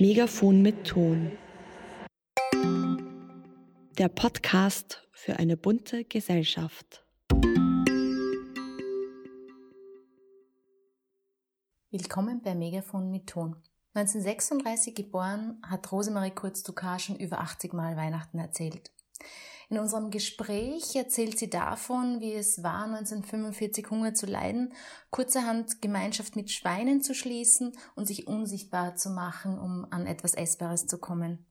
Megafon mit Ton. Der Podcast für eine bunte Gesellschaft. Willkommen bei Megafon mit Ton. 1936 geboren, hat Rosemarie Kurz-Dukas schon über 80 Mal Weihnachten erzählt. In unserem Gespräch erzählt sie davon, wie es war, 1945 Hunger zu leiden, kurzerhand Gemeinschaft mit Schweinen zu schließen und sich unsichtbar zu machen, um an etwas Essbares zu kommen.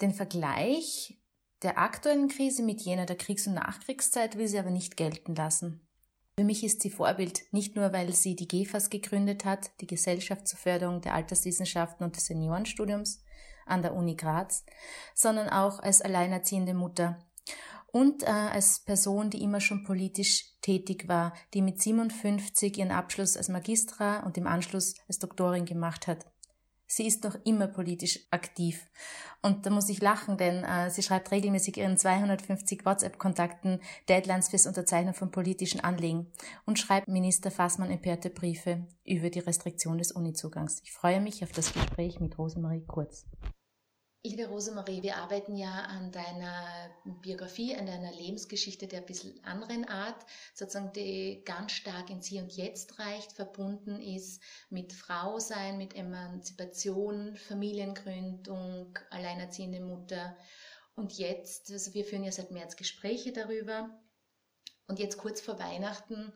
Den Vergleich der aktuellen Krise mit jener der Kriegs- und Nachkriegszeit will sie aber nicht gelten lassen. Für mich ist sie Vorbild, nicht nur weil sie die GEFAS gegründet hat, die Gesellschaft zur Förderung der Alterswissenschaften und des Seniorenstudiums an der Uni Graz, sondern auch als alleinerziehende Mutter, und äh, als Person, die immer schon politisch tätig war, die mit 57 ihren Abschluss als Magistra und im Anschluss als Doktorin gemacht hat. Sie ist noch immer politisch aktiv. Und da muss ich lachen, denn äh, sie schreibt regelmäßig ihren 250 WhatsApp-Kontakten Deadlines fürs Unterzeichnen von politischen Anliegen und schreibt Minister Fassmann empörte Briefe über die Restriktion des Unizugangs. Ich freue mich auf das Gespräch mit Rosemarie Kurz. Liebe Rosemarie, wir arbeiten ja an deiner Biografie, an deiner Lebensgeschichte der ein bisschen anderen Art, sozusagen die ganz stark ins Hier und Jetzt reicht, verbunden ist mit Frau sein, mit Emanzipation, Familiengründung, alleinerziehende Mutter. Und jetzt, also wir führen ja seit März Gespräche darüber. Und jetzt kurz vor Weihnachten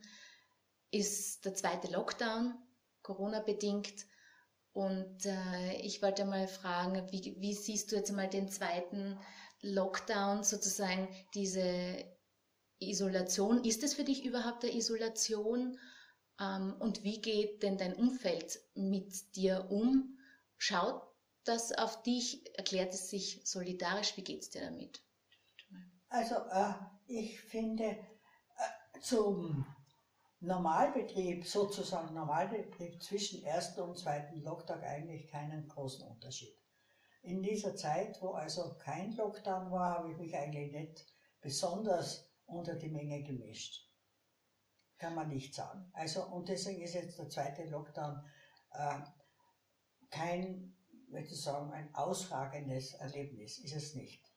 ist der zweite Lockdown, Corona bedingt. Und äh, ich wollte mal fragen, wie, wie siehst du jetzt mal den zweiten Lockdown, sozusagen diese Isolation? Ist es für dich überhaupt eine Isolation? Ähm, und wie geht denn dein Umfeld mit dir um? Schaut das auf dich? Erklärt es sich solidarisch? Wie geht es dir damit? Also äh, ich finde, äh, zum Normalbetrieb, sozusagen Normalbetrieb zwischen ersten und zweiten Lockdown eigentlich keinen großen Unterschied. In dieser Zeit, wo also kein Lockdown war, habe ich mich eigentlich nicht besonders unter die Menge gemischt. Kann man nicht sagen. Also, und deswegen ist jetzt der zweite Lockdown äh, kein, würde ich sagen, ein ausragendes Erlebnis, ist es nicht.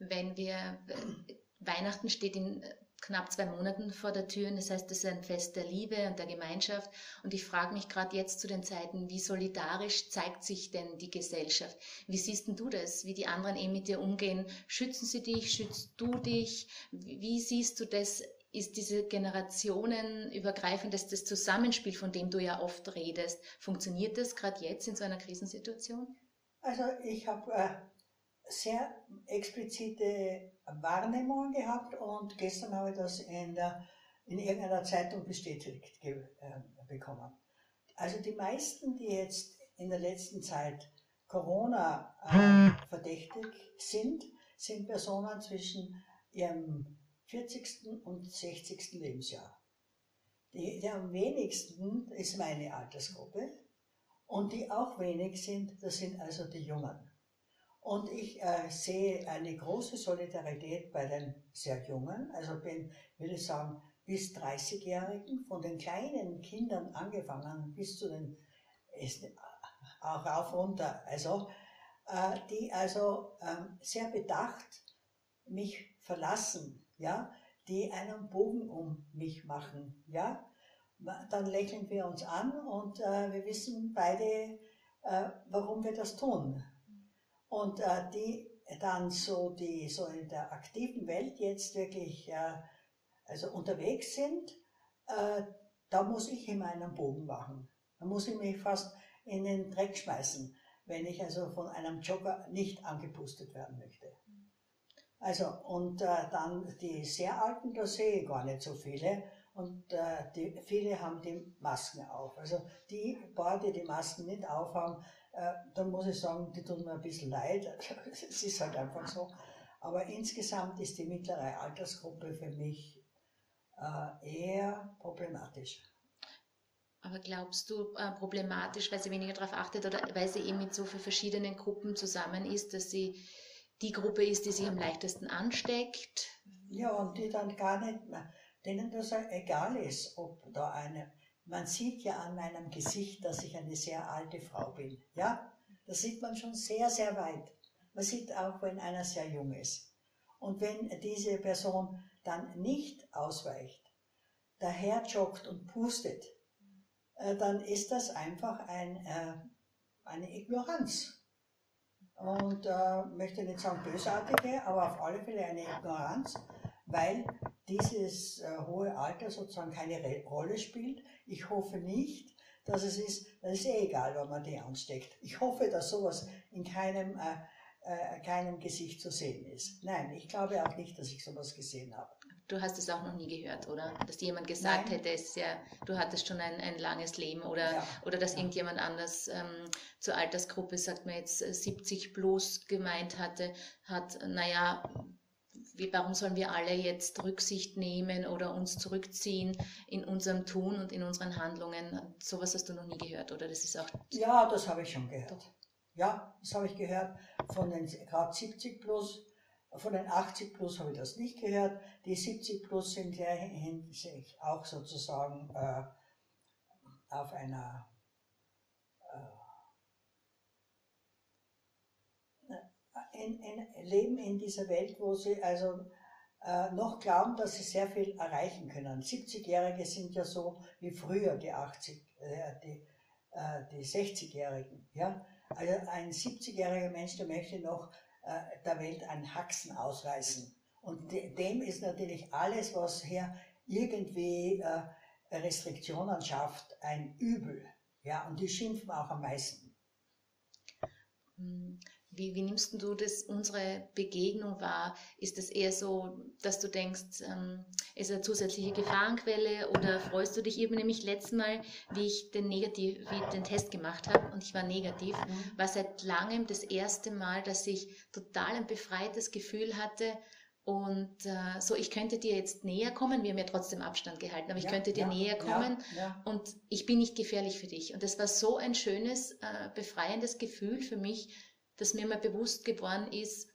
Wenn wir, äh, Weihnachten steht in knapp zwei Monaten vor der Tür. Das heißt, es ist ein Fest der Liebe und der Gemeinschaft. Und ich frage mich gerade jetzt zu den Zeiten, wie solidarisch zeigt sich denn die Gesellschaft? Wie siehst denn du das? Wie die anderen eben mit dir umgehen? Schützen sie dich? Schützt du dich? Wie siehst du das? Ist diese generationenübergreifendes das Zusammenspiel, von dem du ja oft redest, funktioniert das gerade jetzt in so einer Krisensituation? Also ich habe äh, sehr explizite Wahrnehmungen gehabt und gestern habe ich das in, der, in irgendeiner Zeitung bestätigt äh, bekommen. Also die meisten, die jetzt in der letzten Zeit Corona äh, verdächtig sind, sind Personen zwischen ihrem 40. und 60. Lebensjahr. Die, die am wenigsten ist meine Altersgruppe und die auch wenig sind, das sind also die Jungen. Und ich äh, sehe eine große Solidarität bei den sehr Jungen, also bin, würde ich sagen, bis 30-Jährigen, von den kleinen Kindern angefangen bis zu den, ist, auch rauf runter, also, äh, die also äh, sehr bedacht mich verlassen, ja, die einen Bogen um mich machen, ja. Dann lächeln wir uns an und äh, wir wissen beide, äh, warum wir das tun. Und äh, die dann so, die so in der aktiven Welt jetzt wirklich äh, also unterwegs sind, äh, da muss ich immer einen Bogen machen. Da muss ich mich fast in den Dreck schmeißen, wenn ich also von einem Jogger nicht angepustet werden möchte. Also, und äh, dann die sehr Alten, da sehe ich gar nicht so viele. Und äh, die, viele haben die Masken auf. Also die paar, die die Masken nicht aufhaben, dann muss ich sagen, die tun mir ein bisschen leid. es ist halt einfach so. Aber insgesamt ist die mittlere Altersgruppe für mich äh, eher problematisch. Aber glaubst du äh, problematisch, weil sie weniger darauf achtet oder weil sie eben mit so vielen verschiedenen Gruppen zusammen ist, dass sie die Gruppe ist, die sich am leichtesten ansteckt? Ja, und die dann gar nicht mehr, denen das egal ist, ob da eine man sieht ja an meinem Gesicht, dass ich eine sehr alte Frau bin. Ja? da sieht man schon sehr, sehr weit. Man sieht auch, wenn einer sehr jung ist. Und wenn diese Person dann nicht ausweicht, daher joggt und pustet, äh, dann ist das einfach ein, äh, eine Ignoranz. Und äh, möchte nicht sagen bösartige, aber auf alle Fälle eine Ignoranz, weil dieses äh, hohe Alter sozusagen keine Re Rolle spielt. Ich hoffe nicht, dass es ist, das ist eh egal, wann man die ansteckt. Ich hoffe, dass sowas in keinem, äh, äh, keinem Gesicht zu sehen ist. Nein, ich glaube auch nicht, dass ich sowas gesehen habe. Du hast es auch noch nie gehört, oder? Dass jemand gesagt Nein. hätte, es ja, du hattest schon ein, ein langes Leben oder, ja. oder dass ja. irgendjemand anders ähm, zur Altersgruppe, sagt man jetzt 70 plus gemeint hatte, hat, naja, warum sollen wir alle jetzt Rücksicht nehmen oder uns zurückziehen in unserem Tun und in unseren Handlungen? Sowas hast du noch nie gehört, oder? Das ist auch. Ja, das habe ich schon gehört. Ja, das habe ich gehört von den gerade 70 plus. Von den 80 plus habe ich das nicht gehört. Die 70 plus sind Hinsicht auch sozusagen äh, auf einer in, in, leben in dieser Welt, wo sie also äh, noch glauben, dass sie sehr viel erreichen können. 70-Jährige sind ja so wie früher die 80, äh, die, äh, die 60-Jährigen. Ja? Also ein 70-jähriger Mensch, der möchte noch äh, der Welt einen Haxen ausreißen. Und de, dem ist natürlich alles, was hier irgendwie äh, Restriktionen schafft, ein Übel. Ja, und die schimpfen auch am meisten. Hm. Wie, wie nimmst du das, unsere Begegnung wahr? Ist es eher so, dass du denkst, ähm, ist eine zusätzliche Gefahrenquelle oder freust du dich? Ich nämlich letztes Mal, wie ich den, negativ, wie ich den Test gemacht habe und ich war negativ, mhm. war seit langem das erste Mal, dass ich total ein befreites Gefühl hatte, und äh, so, ich könnte dir jetzt näher kommen, wir haben ja trotzdem Abstand gehalten, aber ich ja, könnte dir ja, näher kommen ja, und ich bin nicht gefährlich für dich. Und das war so ein schönes, äh, befreiendes Gefühl für mich, dass mir mal bewusst geworden ist,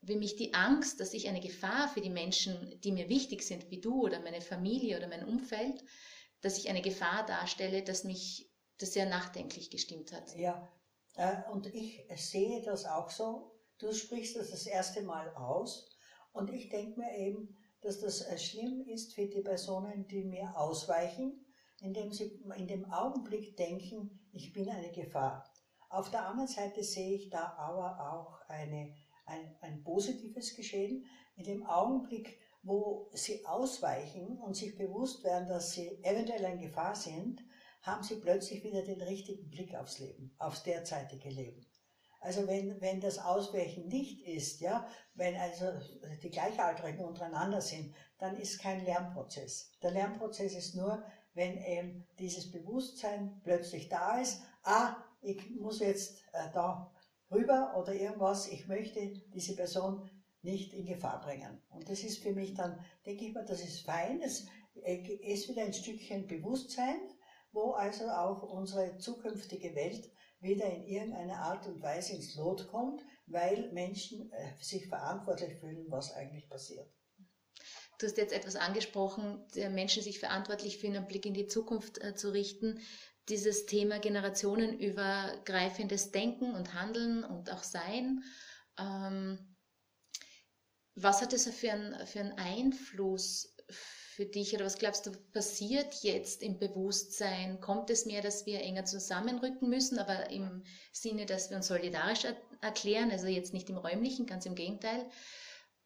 wie mich die Angst, dass ich eine Gefahr für die Menschen, die mir wichtig sind, wie du oder meine Familie oder mein Umfeld, dass ich eine Gefahr darstelle, dass mich das sehr nachdenklich gestimmt hat. Ja, äh, und ich sehe das auch so. Du sprichst das das erste Mal aus und ich denke mir eben, dass das äh, schlimm ist für die Personen, die mir ausweichen, indem sie in dem Augenblick denken, ich bin eine Gefahr. Auf der anderen Seite sehe ich da aber auch eine, ein, ein positives Geschehen. In dem Augenblick, wo sie ausweichen und sich bewusst werden, dass sie eventuell in Gefahr sind, haben sie plötzlich wieder den richtigen Blick aufs Leben, aufs derzeitige Leben. Also wenn, wenn das Ausweichen nicht ist, ja, wenn also die Gleichaltrigen untereinander sind, dann ist kein Lernprozess. Der Lernprozess ist nur, wenn eben dieses Bewusstsein plötzlich da ist, ah, ich muss jetzt äh, da rüber oder irgendwas, ich möchte diese Person nicht in Gefahr bringen. Und das ist für mich dann, denke ich mal, das ist fein, es ist wieder ein Stückchen Bewusstsein, wo also auch unsere zukünftige Welt wieder in irgendeiner Art und Weise ins Lot kommt, weil Menschen äh, sich verantwortlich fühlen, was eigentlich passiert. Du hast jetzt etwas angesprochen, Menschen sich verantwortlich fühlen, einen Blick in die Zukunft äh, zu richten dieses Thema generationenübergreifendes Denken und Handeln und auch Sein. Ähm, was hat das für einen, für einen Einfluss für dich oder was glaubst du passiert jetzt im Bewusstsein? Kommt es mehr, dass wir enger zusammenrücken müssen, aber im Sinne, dass wir uns solidarisch erklären, also jetzt nicht im räumlichen, ganz im Gegenteil,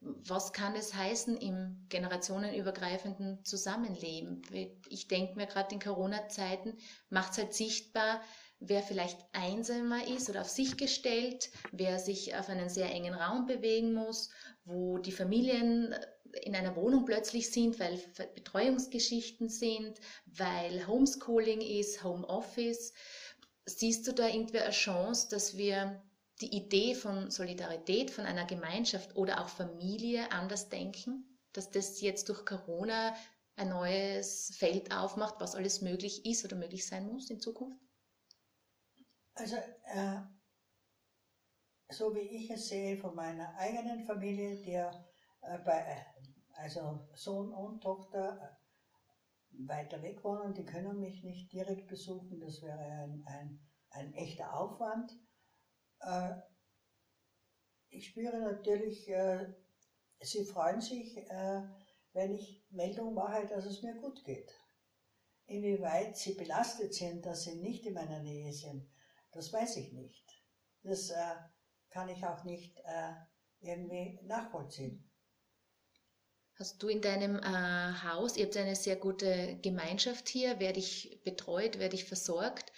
was kann es heißen im generationenübergreifenden Zusammenleben? Ich denke mir gerade in Corona-Zeiten macht es halt sichtbar, wer vielleicht einsamer ist oder auf sich gestellt, wer sich auf einen sehr engen Raum bewegen muss, wo die Familien in einer Wohnung plötzlich sind, weil Betreuungsgeschichten sind, weil Homeschooling ist, Homeoffice. Siehst du da irgendwie eine Chance, dass wir die Idee von Solidarität, von einer Gemeinschaft oder auch Familie anders denken, dass das jetzt durch Corona ein neues Feld aufmacht, was alles möglich ist oder möglich sein muss in Zukunft? Also, äh, so wie ich es sehe von meiner eigenen Familie, der äh, bei, also Sohn und Tochter äh, weiter weg wohnen, die können mich nicht direkt besuchen, das wäre ein, ein, ein echter Aufwand. Äh, ich spüre natürlich, äh, sie freuen sich, äh, wenn ich Meldung mache, dass es mir gut geht. Inwieweit sie belastet sind, dass sie nicht in meiner Nähe sind, das weiß ich nicht. Das kann ich auch nicht irgendwie nachvollziehen. Hast du in deinem äh, Haus, ihr habt eine sehr gute Gemeinschaft hier, werde ich betreut, werde ich versorgt?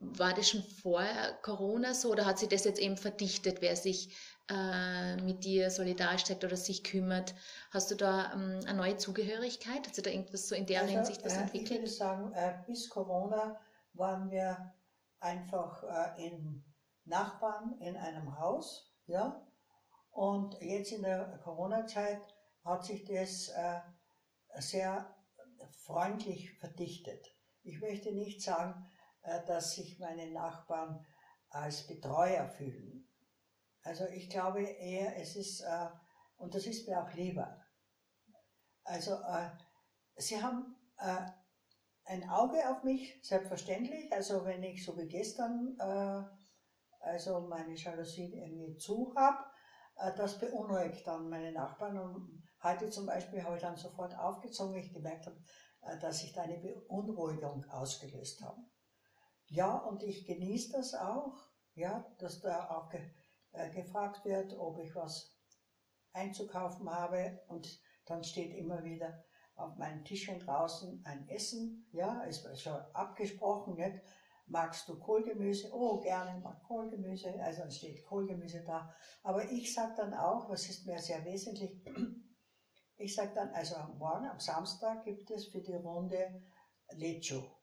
War das schon vor Corona so oder hat sich das jetzt eben verdichtet, wer sich äh, mit dir solidarisch zeigt oder sich kümmert? Hast du da ähm, eine neue Zugehörigkeit? Hat sich da irgendwas so in der also, Hinsicht was äh, entwickelt? Ich würde sagen, äh, bis Corona waren wir einfach äh, in Nachbarn in einem Haus, ja. Und jetzt in der Corona-Zeit hat sich das äh, sehr freundlich verdichtet. Ich möchte nicht sagen, dass sich meine Nachbarn als Betreuer fühlen. Also ich glaube eher, es ist, äh, und das ist mir auch lieber. Also äh, sie haben äh, ein Auge auf mich, selbstverständlich. Also wenn ich so wie gestern äh, also meine Jalousien irgendwie zu habe, äh, das beunruhigt dann meine Nachbarn. Und heute zum Beispiel habe ich dann sofort aufgezogen, weil ich gemerkt habe, äh, dass ich da eine Beunruhigung ausgelöst habe. Ja, und ich genieße das auch, ja, dass da auch ge äh, gefragt wird, ob ich was einzukaufen habe und dann steht immer wieder auf meinen Tischchen draußen ein Essen, ja, ist schon abgesprochen, nicht? Magst du Kohlgemüse? Oh, gerne, mag Kohlgemüse. Also dann steht Kohlgemüse da. Aber ich sage dann auch, was ist mir sehr wesentlich, ich sage dann, also Morgen, am Samstag gibt es für die Runde Lecho.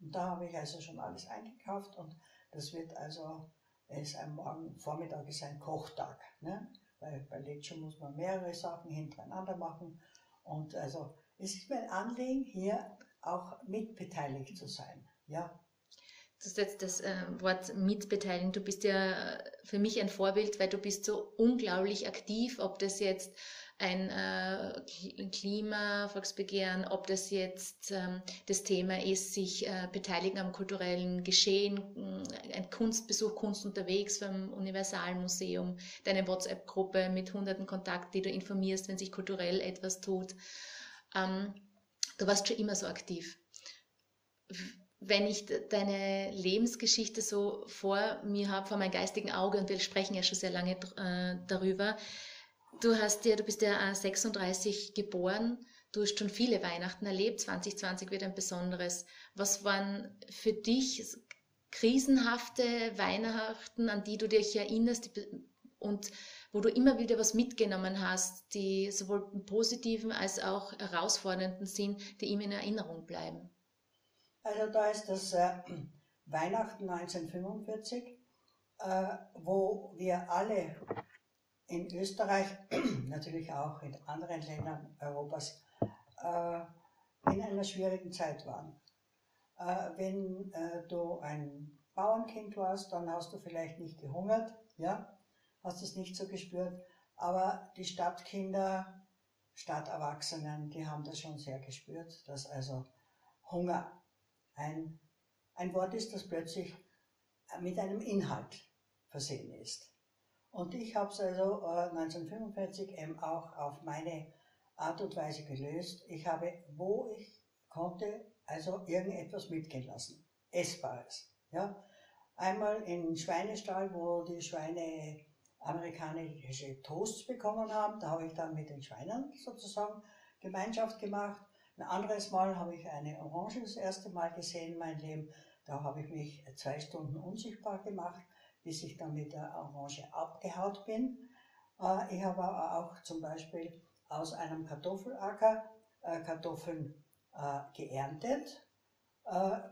Und da habe ich also schon alles eingekauft und das wird also, ist am Morgen, Vormittag ist ein Kochtag. Ne? Weil bei Lecho muss man mehrere Sachen hintereinander machen. Und also es ist mein Anliegen, hier auch mitbeteiligt zu sein. Ja. Du hast jetzt das äh, Wort mitbeteiligen. Du bist ja für mich ein Vorbild, weil du bist so unglaublich aktiv, ob das jetzt ein äh, Klima-Volksbegehren, ob das jetzt ähm, das Thema ist, sich äh, beteiligen am kulturellen Geschehen, äh, ein Kunstbesuch, Kunst unterwegs beim Universalmuseum, deine WhatsApp-Gruppe mit hunderten Kontakten, die du informierst, wenn sich kulturell etwas tut. Ähm, du warst schon immer so aktiv. Wenn ich deine Lebensgeschichte so vor mir habe, vor meinem geistigen Auge, und wir sprechen ja schon sehr lange darüber, Du hast ja, du bist ja 36 geboren. Du hast schon viele Weihnachten erlebt. 2020 wird ein besonderes. Was waren für dich krisenhafte Weihnachten, an die du dich erinnerst und wo du immer wieder was mitgenommen hast, die sowohl im positiven als auch herausfordernden sind, die ihm in Erinnerung bleiben? Also da ist das äh, Weihnachten 1945, äh, wo wir alle in Österreich, natürlich auch in anderen Ländern Europas, äh, in einer schwierigen Zeit waren. Äh, wenn äh, du ein Bauernkind warst, dann hast du vielleicht nicht gehungert, ja, hast es nicht so gespürt, aber die Stadtkinder, Stadterwachsenen, die haben das schon sehr gespürt, dass also Hunger ein, ein Wort ist, das plötzlich mit einem Inhalt versehen ist. Und ich habe es also äh, 1945 eben auch auf meine Art und Weise gelöst. Ich habe, wo ich konnte, also irgendetwas mitgehen lassen. Essbares. Ja? Einmal in Schweinestall, wo die Schweine amerikanische Toasts bekommen haben. Da habe ich dann mit den Schweinen sozusagen Gemeinschaft gemacht. Ein anderes Mal habe ich eine Orange das erste Mal gesehen in meinem Leben. Da habe ich mich zwei Stunden unsichtbar gemacht bis ich dann mit der Orange abgehaut bin. Äh, ich habe auch zum Beispiel aus einem Kartoffelacker äh, Kartoffeln äh, geerntet.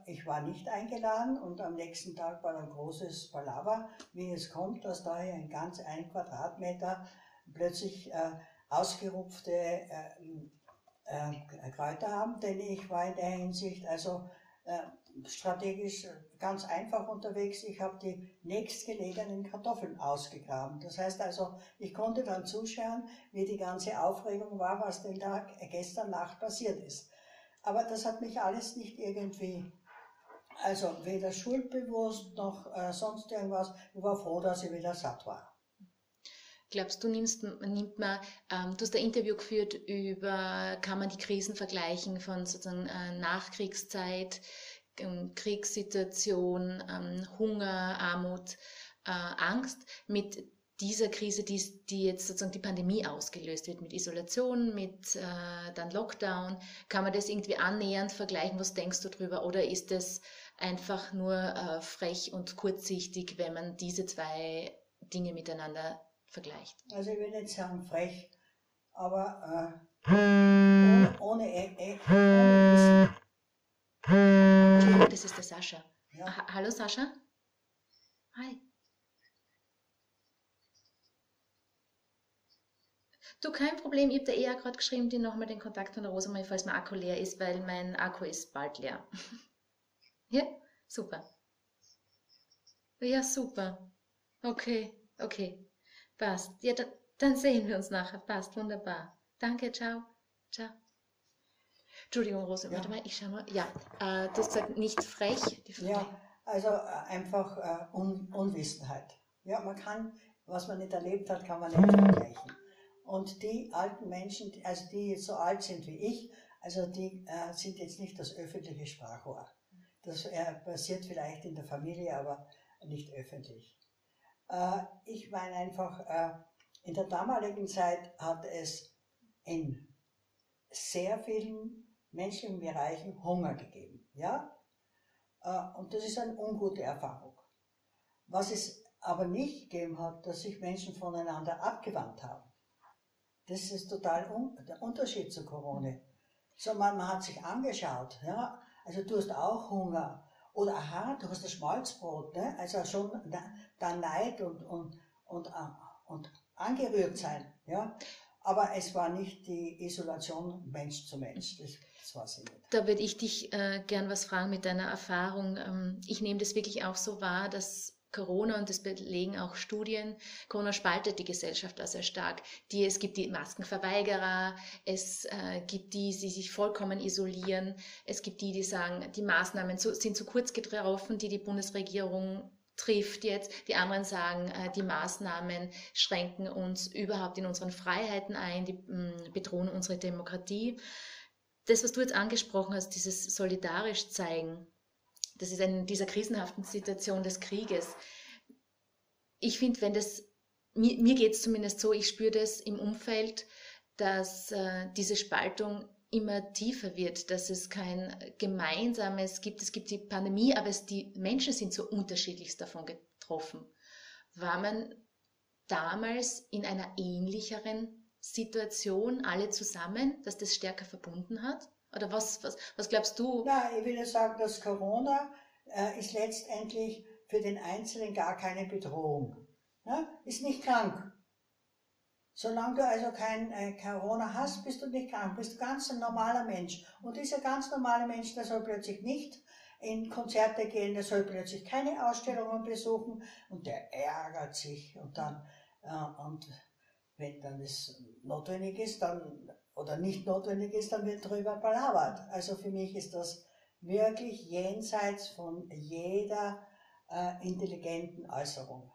Ich war nicht eingeladen und am nächsten Tag war ein großes Palaver, wie es kommt, dass da ein ganz ein Quadratmeter plötzlich ausgerupfte Kräuter haben, denn ich war in der Hinsicht also strategisch ganz einfach unterwegs. Ich habe die nächstgelegenen Kartoffeln ausgegraben. Das heißt also, ich konnte dann zuschauen, wie die ganze Aufregung war, was den Tag gestern Nacht passiert ist. Aber das hat mich alles nicht irgendwie Also weder schuldbewusst noch äh, sonst irgendwas. Ich war froh, dass ich wieder satt war. Glaubst du, nimmst, nimmt man, ähm, du hast ein Interview geführt über, kann man die Krisen vergleichen von sozusagen äh, Nachkriegszeit, Kriegssituation, ähm, Hunger, Armut, äh, Angst mit dieser Krise, die, die jetzt sozusagen die Pandemie ausgelöst wird, mit Isolation, mit äh, dann Lockdown, kann man das irgendwie annähernd vergleichen? Was denkst du drüber? Oder ist es einfach nur äh, frech und kurzsichtig, wenn man diese zwei Dinge miteinander vergleicht? Also ich will nicht sagen frech, aber äh, ohne, ohne, äh, äh, ohne Wissen. Entschuldigung, das ist der Sascha. Ja. Ha Hallo Sascha? Hi. Du, kein Problem. Ich habe dir eher gerade geschrieben, dir nochmal den Kontakt von der Rosemarie, falls mein Akku leer ist, weil mein Akku ist bald leer. ja, super. Ja, super. Okay, okay. Passt. Ja, da, dann sehen wir uns nachher. Passt, wunderbar. Danke, ciao. Ciao. Entschuldigung, Rose, Ja. warte mal, ich schau mal. Ja, äh, du hast gesagt, nicht frech. Ja, also äh, einfach äh, Un Unwissenheit. Ja, man kann, was man nicht erlebt hat, kann man nicht vergleichen. Und die alten Menschen, also die jetzt so alt sind wie ich, also die äh, sind jetzt nicht das öffentliche Sprachrohr. Das äh, passiert vielleicht in der Familie, aber nicht öffentlich. Äh, ich meine einfach, äh, in der damaligen Zeit hat es in sehr vielen menschlichen Bereichen Hunger gegeben. Ja? Äh, Und das ist eine ungute Erfahrung. Was es aber nicht gegeben hat, dass sich Menschen voneinander abgewandt haben. Das ist total un der Unterschied zu Corona. So, man, hat sich angeschaut, ja, also du hast auch Hunger. Oder aha, du hast das Schmalzbrot, ne? also schon da, da Neid und, und, und, äh, und angerührt sein. Ja? Aber es war nicht die Isolation Mensch zu Mensch, das, das war sie nicht. Da würde ich dich äh, gern was fragen mit deiner Erfahrung. Ähm, ich nehme das wirklich auch so wahr, dass Corona, und das belegen auch Studien, Corona spaltet die Gesellschaft auch sehr stark. Die, es gibt die Maskenverweigerer, es äh, gibt die, die sich vollkommen isolieren, es gibt die, die sagen, die Maßnahmen zu, sind zu kurz getroffen, die die Bundesregierung trifft jetzt. Die anderen sagen, äh, die Maßnahmen schränken uns überhaupt in unseren Freiheiten ein, die mh, bedrohen unsere Demokratie das, was du jetzt angesprochen hast, dieses solidarisch zeigen, das ist in dieser krisenhaften Situation des Krieges. Ich finde, wenn das, mir, mir geht es zumindest so, ich spüre das im Umfeld, dass äh, diese Spaltung immer tiefer wird, dass es kein gemeinsames gibt. Es gibt die Pandemie, aber es, die Menschen sind so unterschiedlichst davon getroffen. War man damals in einer ähnlicheren Situation alle zusammen, dass das stärker verbunden hat? Oder was, was, was glaubst du? Na, ich will ja sagen, dass Corona äh, ist letztendlich für den Einzelnen gar keine Bedrohung. Ja? Ist nicht krank. Solange du also kein äh, Corona hast, bist du nicht krank, bist ganz ein normaler Mensch. Und dieser ganz normale Mensch, der soll plötzlich nicht in Konzerte gehen, der soll plötzlich keine Ausstellungen besuchen und der ärgert sich und dann, äh, und wenn dann es notwendig ist, dann, oder nicht notwendig ist, dann wird darüber palavert. Also für mich ist das wirklich jenseits von jeder äh, intelligenten Äußerung.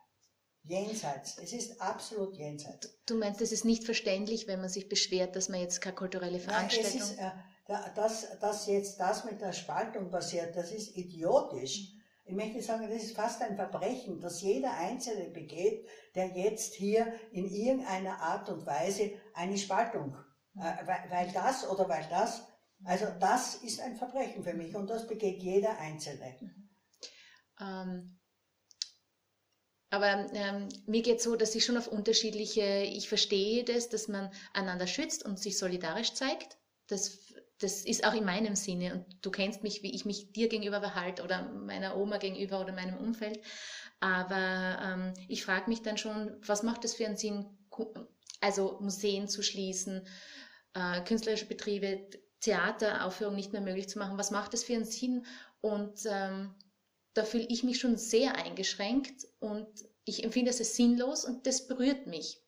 Jenseits. Es ist absolut jenseits. Du meinst, es ist nicht verständlich, wenn man sich beschwert, dass man jetzt keine kulturelle Nein, Veranstaltung... ist, äh, da- dass, dass jetzt das mit der Spaltung passiert, das ist idiotisch. Ich möchte sagen, das ist fast ein Verbrechen, das jeder Einzelne begeht, der jetzt hier in irgendeiner Art und Weise eine Spaltung, äh, weil, weil das oder weil das, also das ist ein Verbrechen für mich und das begeht jeder Einzelne. Ähm, aber ähm, mir geht so, dass ich schon auf unterschiedliche, ich verstehe das, dass man einander schützt und sich solidarisch zeigt. Das, das ist auch in meinem Sinne. Und du kennst mich, wie ich mich dir gegenüber verhalte oder meiner Oma gegenüber oder meinem Umfeld. Aber ähm, ich frage mich dann schon, was macht es für einen Sinn, also Museen zu schließen, äh, künstlerische Betriebe, Theateraufführungen nicht mehr möglich zu machen? Was macht es für einen Sinn? Und ähm, da fühle ich mich schon sehr eingeschränkt und ich empfinde es als sinnlos und das berührt mich.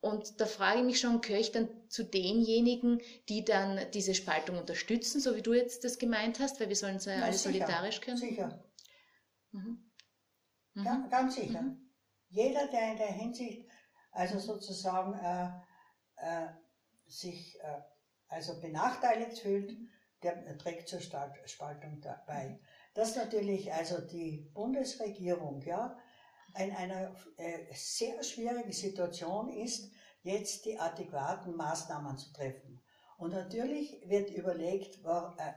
Und da frage ich mich schon, gehöre ich dann zu denjenigen, die dann diese Spaltung unterstützen, so wie du jetzt das gemeint hast, weil wir sollen ja alle solidarisch können? Sicher. Mhm. Mhm. Ganz, ganz sicher. Mhm. Jeder, der in der Hinsicht also sozusagen äh, äh, sich äh, also benachteiligt fühlt, der trägt zur Spaltung bei. Dass natürlich also die Bundesregierung ja in einer äh, sehr schwierigen Situation ist, jetzt die adäquaten Maßnahmen zu treffen. Und natürlich wird überlegt, äh,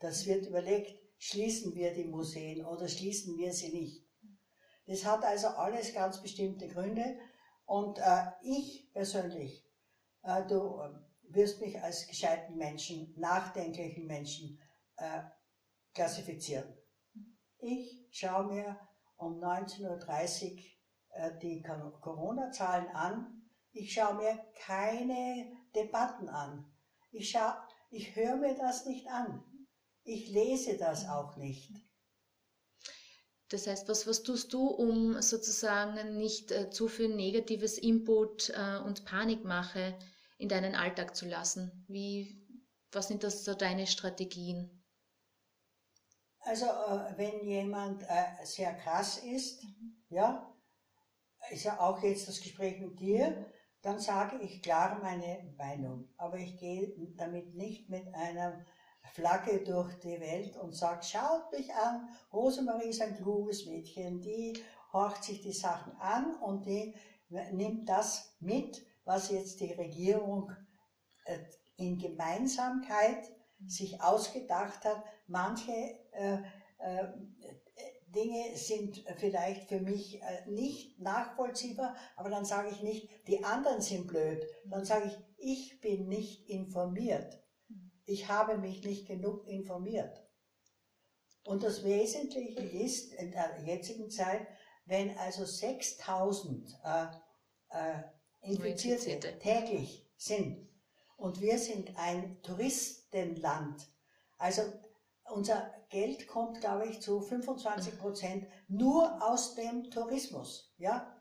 das wird überlegt, schließen wir die Museen oder schließen wir sie nicht. Das hat also alles ganz bestimmte Gründe. Und äh, ich persönlich, du wirst mich als gescheiten Menschen, nachdenklichen Menschen klassifizieren. Ich schaue mir um 19.30 Uhr äh, die Corona-Zahlen an. Ich schaue mir keine Debatten an. Ich, schau, ich höre mir das nicht an. Ich lese das auch nicht. Das heißt, was, was tust du, um sozusagen nicht äh, zu viel negatives Input äh, und Panikmache in deinen Alltag zu lassen? Wie, was sind das so deine Strategien? Also, äh, wenn jemand äh, sehr krass ist, mhm. ja, ist ja auch jetzt das Gespräch mit dir, mhm. dann sage ich klar meine Meinung. Aber ich gehe damit nicht mit einer Flagge durch die Welt und sagt, schaut mich an, Rosemarie ist ein kluges Mädchen, die horcht sich die Sachen an und die nimmt das mit, was jetzt die Regierung äh, in Gemeinsamkeit sich ausgedacht hat. Manche Dinge sind vielleicht für mich äh, nicht nachvollziehbar, aber dann sage ich nicht, die anderen sind blöd. Dann sage ich, ich bin nicht informiert ich habe mich nicht genug informiert. Und das Wesentliche ist in der jetzigen Zeit, wenn also 6000 äh, äh, Infizierte täglich sind und wir sind ein Touristenland, also unser Geld kommt, glaube ich, zu 25 Prozent nur aus dem Tourismus, ja,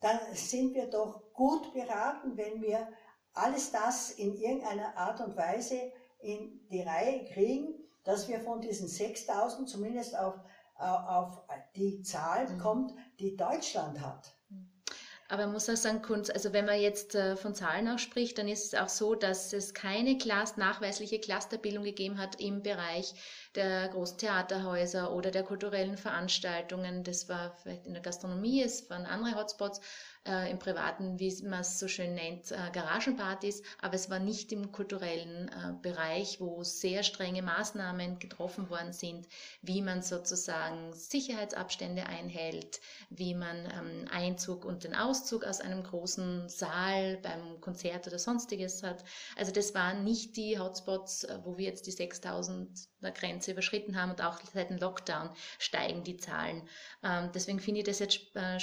dann sind wir doch gut beraten, wenn wir alles das in irgendeiner Art und Weise in die Reihe kriegen, dass wir von diesen 6000 zumindest auf, auf die Zahl mhm. kommt, die Deutschland hat. Aber man muss auch sagen, also wenn man jetzt äh, von Zahlen auch spricht, dann ist es auch so, dass es keine Class, nachweisliche Clusterbildung gegeben hat im Bereich der großen Theaterhäuser oder der kulturellen Veranstaltungen. Das war vielleicht in der Gastronomie, es waren andere Hotspots, äh, im privaten, wie man es so schön nennt, äh, Garagenpartys, aber es war nicht im kulturellen äh, Bereich, wo sehr strenge Maßnahmen getroffen worden sind, wie man sozusagen Sicherheitsabstände einhält, wie man ähm, Einzug und den Auszug aus einem großen Saal beim Konzert oder sonstiges hat. Also das waren nicht die Hotspots, äh, wo wir jetzt die 6000 Grenze überschritten haben und auch seit dem Lockdown steigen die Zahlen. Ähm, deswegen finde ich das jetzt äh,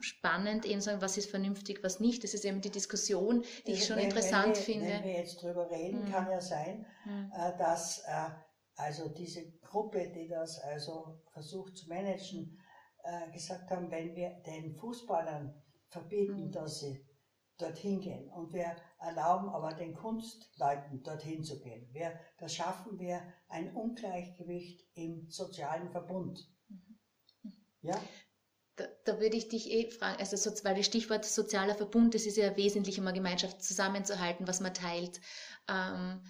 spannend, eben sagen, was ist vernünftig, was nicht. Das ist eben die Diskussion, die ich schon wenn, interessant wenn wir, finde. Wenn wir jetzt drüber reden, hm. kann ja sein, hm. äh, dass äh, also diese Gruppe, die das also versucht zu managen, äh, gesagt haben, wenn wir den Fußballern verbieten, hm. dass sie dorthin gehen. Und wir erlauben aber den Kunstleuten dorthin zu gehen. Wir, da schaffen wir ein Ungleichgewicht im sozialen Verbund. Ja? Da, da, würde ich dich eh fragen, also so, weil das Stichwort sozialer Verbund, das ist ja wesentlich, um eine Gemeinschaft zusammenzuhalten, was man teilt. Ähm,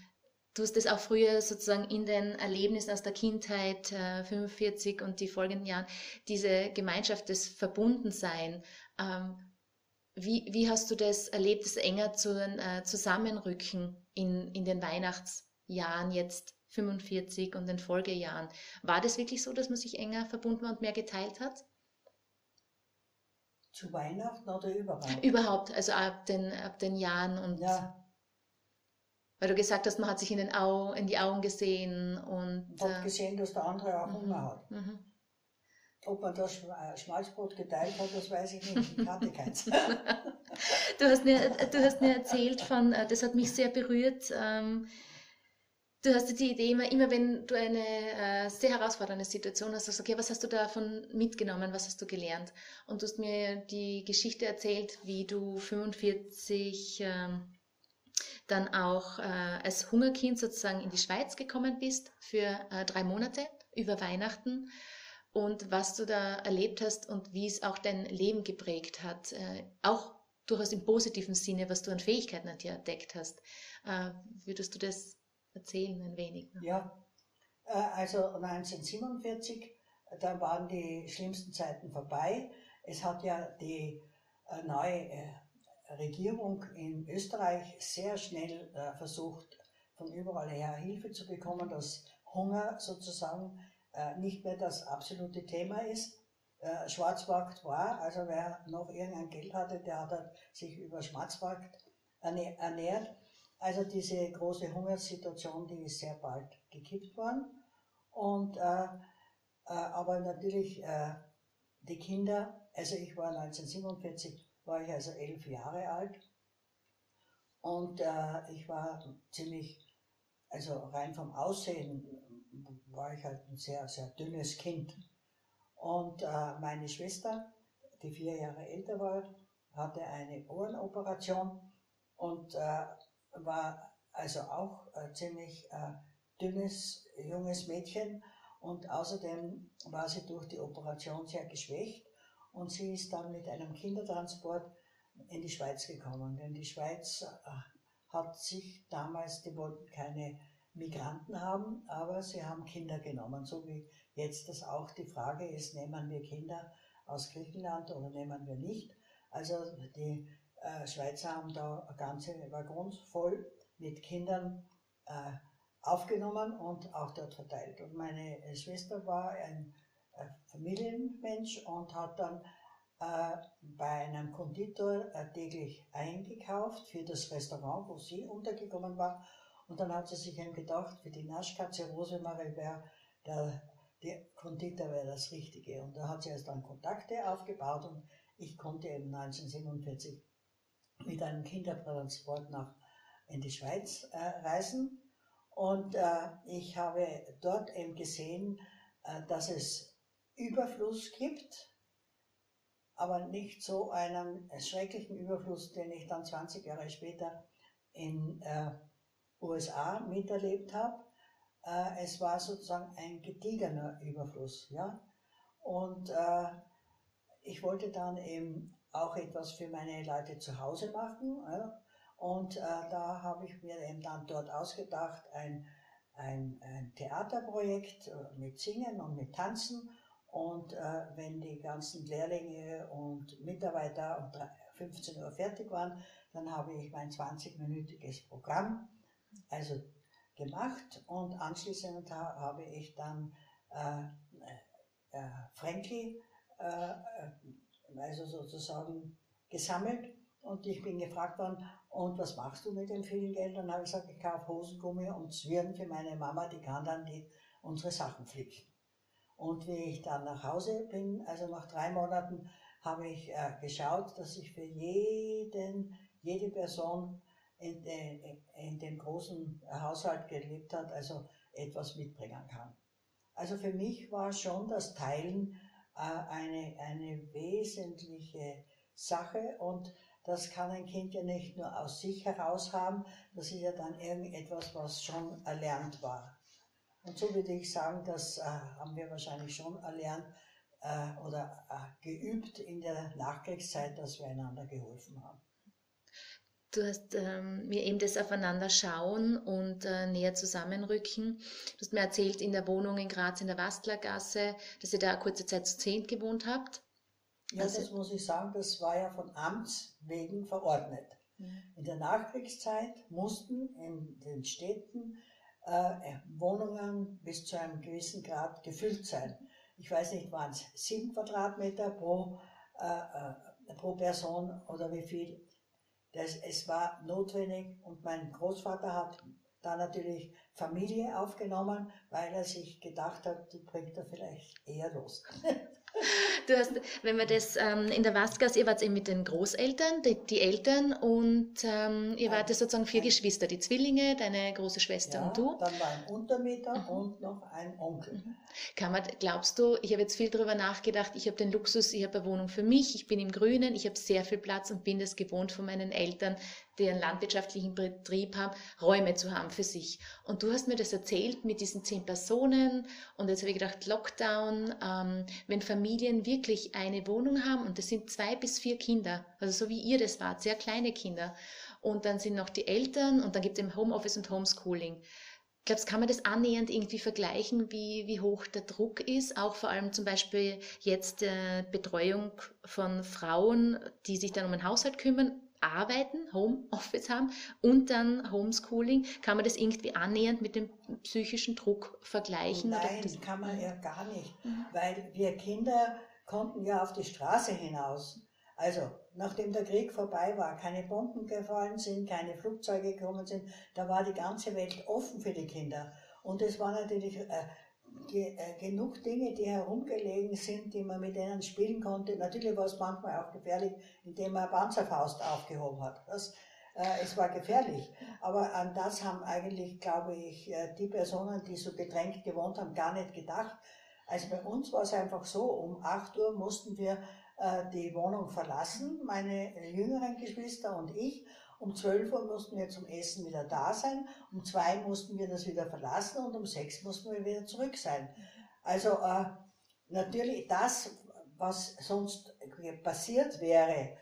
du hast das auch früher sozusagen in den Erlebnissen aus der Kindheit, äh, 45 und die folgenden Jahren, diese Gemeinschaft des Verbundensein. Ähm, wie, wie hast du das erlebt, das enger zu, äh, Zusammenrücken in, in den Weihnachtsjahren jetzt 45 und den Folgejahren? War das wirklich so, dass man sich enger verbunden und mehr geteilt hat? Zu Weihnachten oder überhaupt? Überhaupt, also ab den, ab den Jahren und. Ja. Weil du gesagt hast, man hat sich in, den Au, in die Augen gesehen und. Ich habe äh, gesehen, dass der andere auch Hunger mhm, hat. Mhm. Ob man das äh, Schmalzbrot geteilt hat, das weiß ich nicht. Ich hatte keins. du, hast mir, du hast mir erzählt von, äh, das hat mich sehr berührt. Ähm, Du hast die Idee immer, immer wenn du eine äh, sehr herausfordernde Situation hast, sagst, okay, was hast du davon mitgenommen, was hast du gelernt? Und du hast mir die Geschichte erzählt, wie du 45 ähm, dann auch äh, als Hungerkind sozusagen in die Schweiz gekommen bist für äh, drei Monate über Weihnachten und was du da erlebt hast und wie es auch dein Leben geprägt hat, äh, auch durchaus im positiven Sinne, was du an Fähigkeiten an dir entdeckt hast. Äh, würdest du das erzählen ein wenig? Ja, äh, also 1947, da waren die schlimmsten Zeiten vorbei. Es hat ja die äh, neue äh, Regierung in Österreich sehr schnell versucht, von überall her Hilfe zu bekommen, dass Hunger sozusagen nicht mehr das absolute Thema ist. Schwarzmarkt war, also wer noch irgendein Geld hatte, der hat halt sich über Schwarzmarkt ernährt. Also diese große Hungersituation, die ist sehr bald gekippt worden. Und, äh, äh, aber natürlich äh, die Kinder, also ich war 1947, war ich also elf Jahre alt. Und äh, ich war ziemlich, also rein vom Aussehen war ich halt ein sehr, sehr dünnes Kind. Und äh, meine Schwester, die vier Jahre älter war, hatte eine Ohrenoperation und äh, war also auch äh, ziemlich äh, dünnes, junges Mädchen und außerdem war sie durch die Operation sehr geschwächt und sie ist dann mit einem Kindertransport in die Schweiz gekommen. Denn die Schweiz äh, hat sich damals, die wollten keine Migranten haben, aber sie haben Kinder genommen, so wie jetzt das auch die Frage ist, nehmen wir Kinder aus Griechenland oder nehmen wir nicht. Also die äh, Schweizer haben da ganze Waggons voll mit Kindern äh, aufgenommen und auch dort verteilt. Und meine Schwester war ein äh, Familienmensch und hat dann äh, bei einem Konditor äh, täglich eingekauft für das Restaurant, wo sie untergekommen war. Und dann hat sie sich eben gedacht, für die Naschkatze Rosemarie wäre der, der Konditor wäre das Richtige. Und da hat sie erst dann Kontakte aufgebaut und ich konnte eben 1947 mit einem Kindertransport nach in die Schweiz äh, reisen. Und äh, ich habe dort eben gesehen, äh, dass es Überfluss gibt, aber nicht so einen schrecklichen Überfluss, den ich dann 20 Jahre später in äh, USA miterlebt habe. Äh, es war sozusagen ein gediegener Überfluss, ja. Und äh, ich wollte dann eben auch etwas für meine Leute zu Hause machen. Ja? Und äh, da habe ich mir eben dann dort ausgedacht, ein, ein, ein Theaterprojekt äh, mit Singen und mit Tanzen. Und äh, wenn die ganzen Lehrlinge und Mitarbeiter um 15 Uhr fertig waren, dann habe ich mein 20-minütiges Programm also gemacht und anschließend habe ich dann äh, äh, Frankie äh, also sozusagen gesammelt und ich bin gefragt worden, und was machst du mit den vielen Geld? Dann habe ich gesagt, ich kaufe Hosengummi und Zwirn für meine Mama, die kann dann die, unsere Sachen flicken. Und wie ich dann nach Hause bin, also nach drei Monaten, habe ich äh, geschaut, dass ich für jeden, jede Person in, de, in dem großen Haushalt gelebt hat, also etwas mitbringen kann. Also für mich war schon das Teilen eine, eine wesentliche Sache und das kann ein Kind ja nicht nur aus sich heraus haben, das ist ja dann irgendetwas, was schon erlernt war. Und so würde ich sagen, das äh, haben wir wahrscheinlich schon erlernt äh, oder äh, geübt in der Nachkriegszeit, dass wir einander geholfen haben. Du hast ähm, mir eben das Aufeinander schauen und äh, näher zusammenrücken. Du hast mir erzählt, in der Wohnung in Graz in der Wastlergasse, dass ihr da eine kurze Zeit zu zehnt gewohnt habt. Ja, also, das muss ich sagen, das war ja von Amts wegen verordnet. In der Nachkriegszeit mussten in den Städten äh, Wohnungen bis zu einem gewissen Grad gefüllt sein. Ich weiß nicht, waren es sieben Quadratmeter pro, äh, äh, pro Person oder wie viel. Das, es war notwendig und mein Großvater hat da natürlich Familie aufgenommen, weil er sich gedacht hat, die bringt er vielleicht eher los. Du hast, wenn wir das ähm, in der Wastgas, ihr wart eben mit den Großeltern, die, die Eltern und ähm, ihr wart sozusagen vier Geschwister, die Zwillinge, deine große Schwester ja, und du. Dann war ein Untermieter mhm. und noch ein Onkel. Mhm. Kann man, glaubst du, ich habe jetzt viel darüber nachgedacht, ich habe den Luxus, ich habe eine Wohnung für mich, ich bin im Grünen, ich habe sehr viel Platz und bin das gewohnt von meinen Eltern, die einen landwirtschaftlichen Betrieb haben, Räume zu haben für sich. Und du hast mir das erzählt mit diesen zehn Personen und jetzt habe ich gedacht, Lockdown, ähm, wenn Familien wirklich eine Wohnung haben und das sind zwei bis vier Kinder, also so wie ihr das wart, sehr kleine Kinder und dann sind noch die Eltern und dann gibt es eben Homeoffice und Homeschooling. Glaubst, kann man das annähernd irgendwie vergleichen, wie, wie hoch der Druck ist? Auch vor allem zum Beispiel jetzt äh, Betreuung von Frauen, die sich dann um den Haushalt kümmern, arbeiten, Homeoffice haben und dann Homeschooling. Kann man das irgendwie annähernd mit dem psychischen Druck vergleichen? Nein, das kann man ja gar nicht, mhm. weil wir Kinder konnten ja auf die Straße hinaus. Also, nachdem der Krieg vorbei war, keine Bomben gefallen sind, keine Flugzeuge gekommen sind, da war die ganze Welt offen für die Kinder. Und es war natürlich äh, genug Dinge, die herumgelegen sind, die man mit denen spielen konnte. Natürlich war es manchmal auch gefährlich, indem man Panzerfaust aufgehoben hat. Das, äh, es war gefährlich. Aber an das haben eigentlich, glaube ich, äh, die Personen, die so gedrängt gewohnt haben, gar nicht gedacht. Also bei uns war es einfach so, um 8 Uhr mussten wir äh, die Wohnung verlassen, meine jüngeren Geschwister und ich. Um 12 Uhr mussten wir zum Essen wieder da sein, um 2 mussten wir das wieder verlassen und um 6 mussten wir wieder zurück sein. Also äh, natürlich das, was sonst passiert wäre,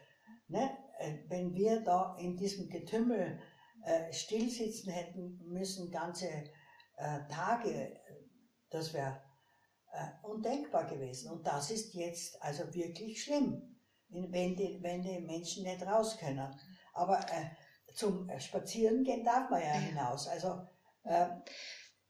ne, äh, wenn wir da in diesem Getümmel äh, stillsitzen hätten müssen, ganze äh, Tage, das wäre äh, undenkbar gewesen. Und das ist jetzt also wirklich schlimm, wenn die, wenn die Menschen nicht raus können. Aber äh, zum Spazierengehen darf man ja hinaus. Also äh,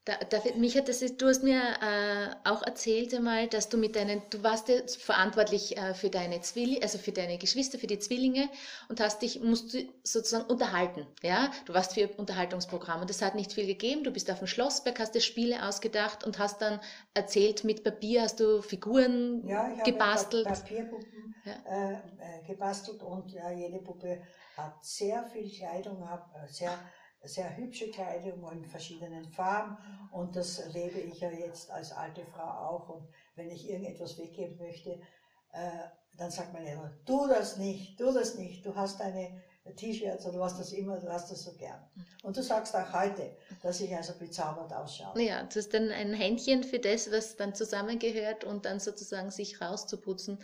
da, David, mich hat das, du hast mir äh, auch erzählt einmal, dass du mit deinen, du warst ja verantwortlich äh, für deine Zwillinge, also für deine Geschwister, für die Zwillinge und hast dich, musst du sozusagen unterhalten, ja? Du warst für Unterhaltungsprogramm und es hat nicht viel gegeben. Du bist auf dem Schlossberg, hast dir Spiele ausgedacht und hast dann erzählt, mit Papier hast du Figuren ja, ich gebastelt. Habe Papierpuppen ja. äh, äh, gebastelt und ja, jede Puppe hat sehr viel Kleidung, hat äh, sehr sehr hübsche Kleidung in verschiedenen Farben und das lebe ich ja jetzt als alte Frau auch und wenn ich irgendetwas weggeben möchte, äh, dann sagt man immer, tu das nicht, tu das nicht, du hast deine T-Shirts oder was das immer, du hast das so gern. Und du sagst auch heute, dass ich also bezaubert ausschaue. Ja, du hast dann ein Händchen für das, was dann zusammengehört und dann sozusagen sich rauszuputzen.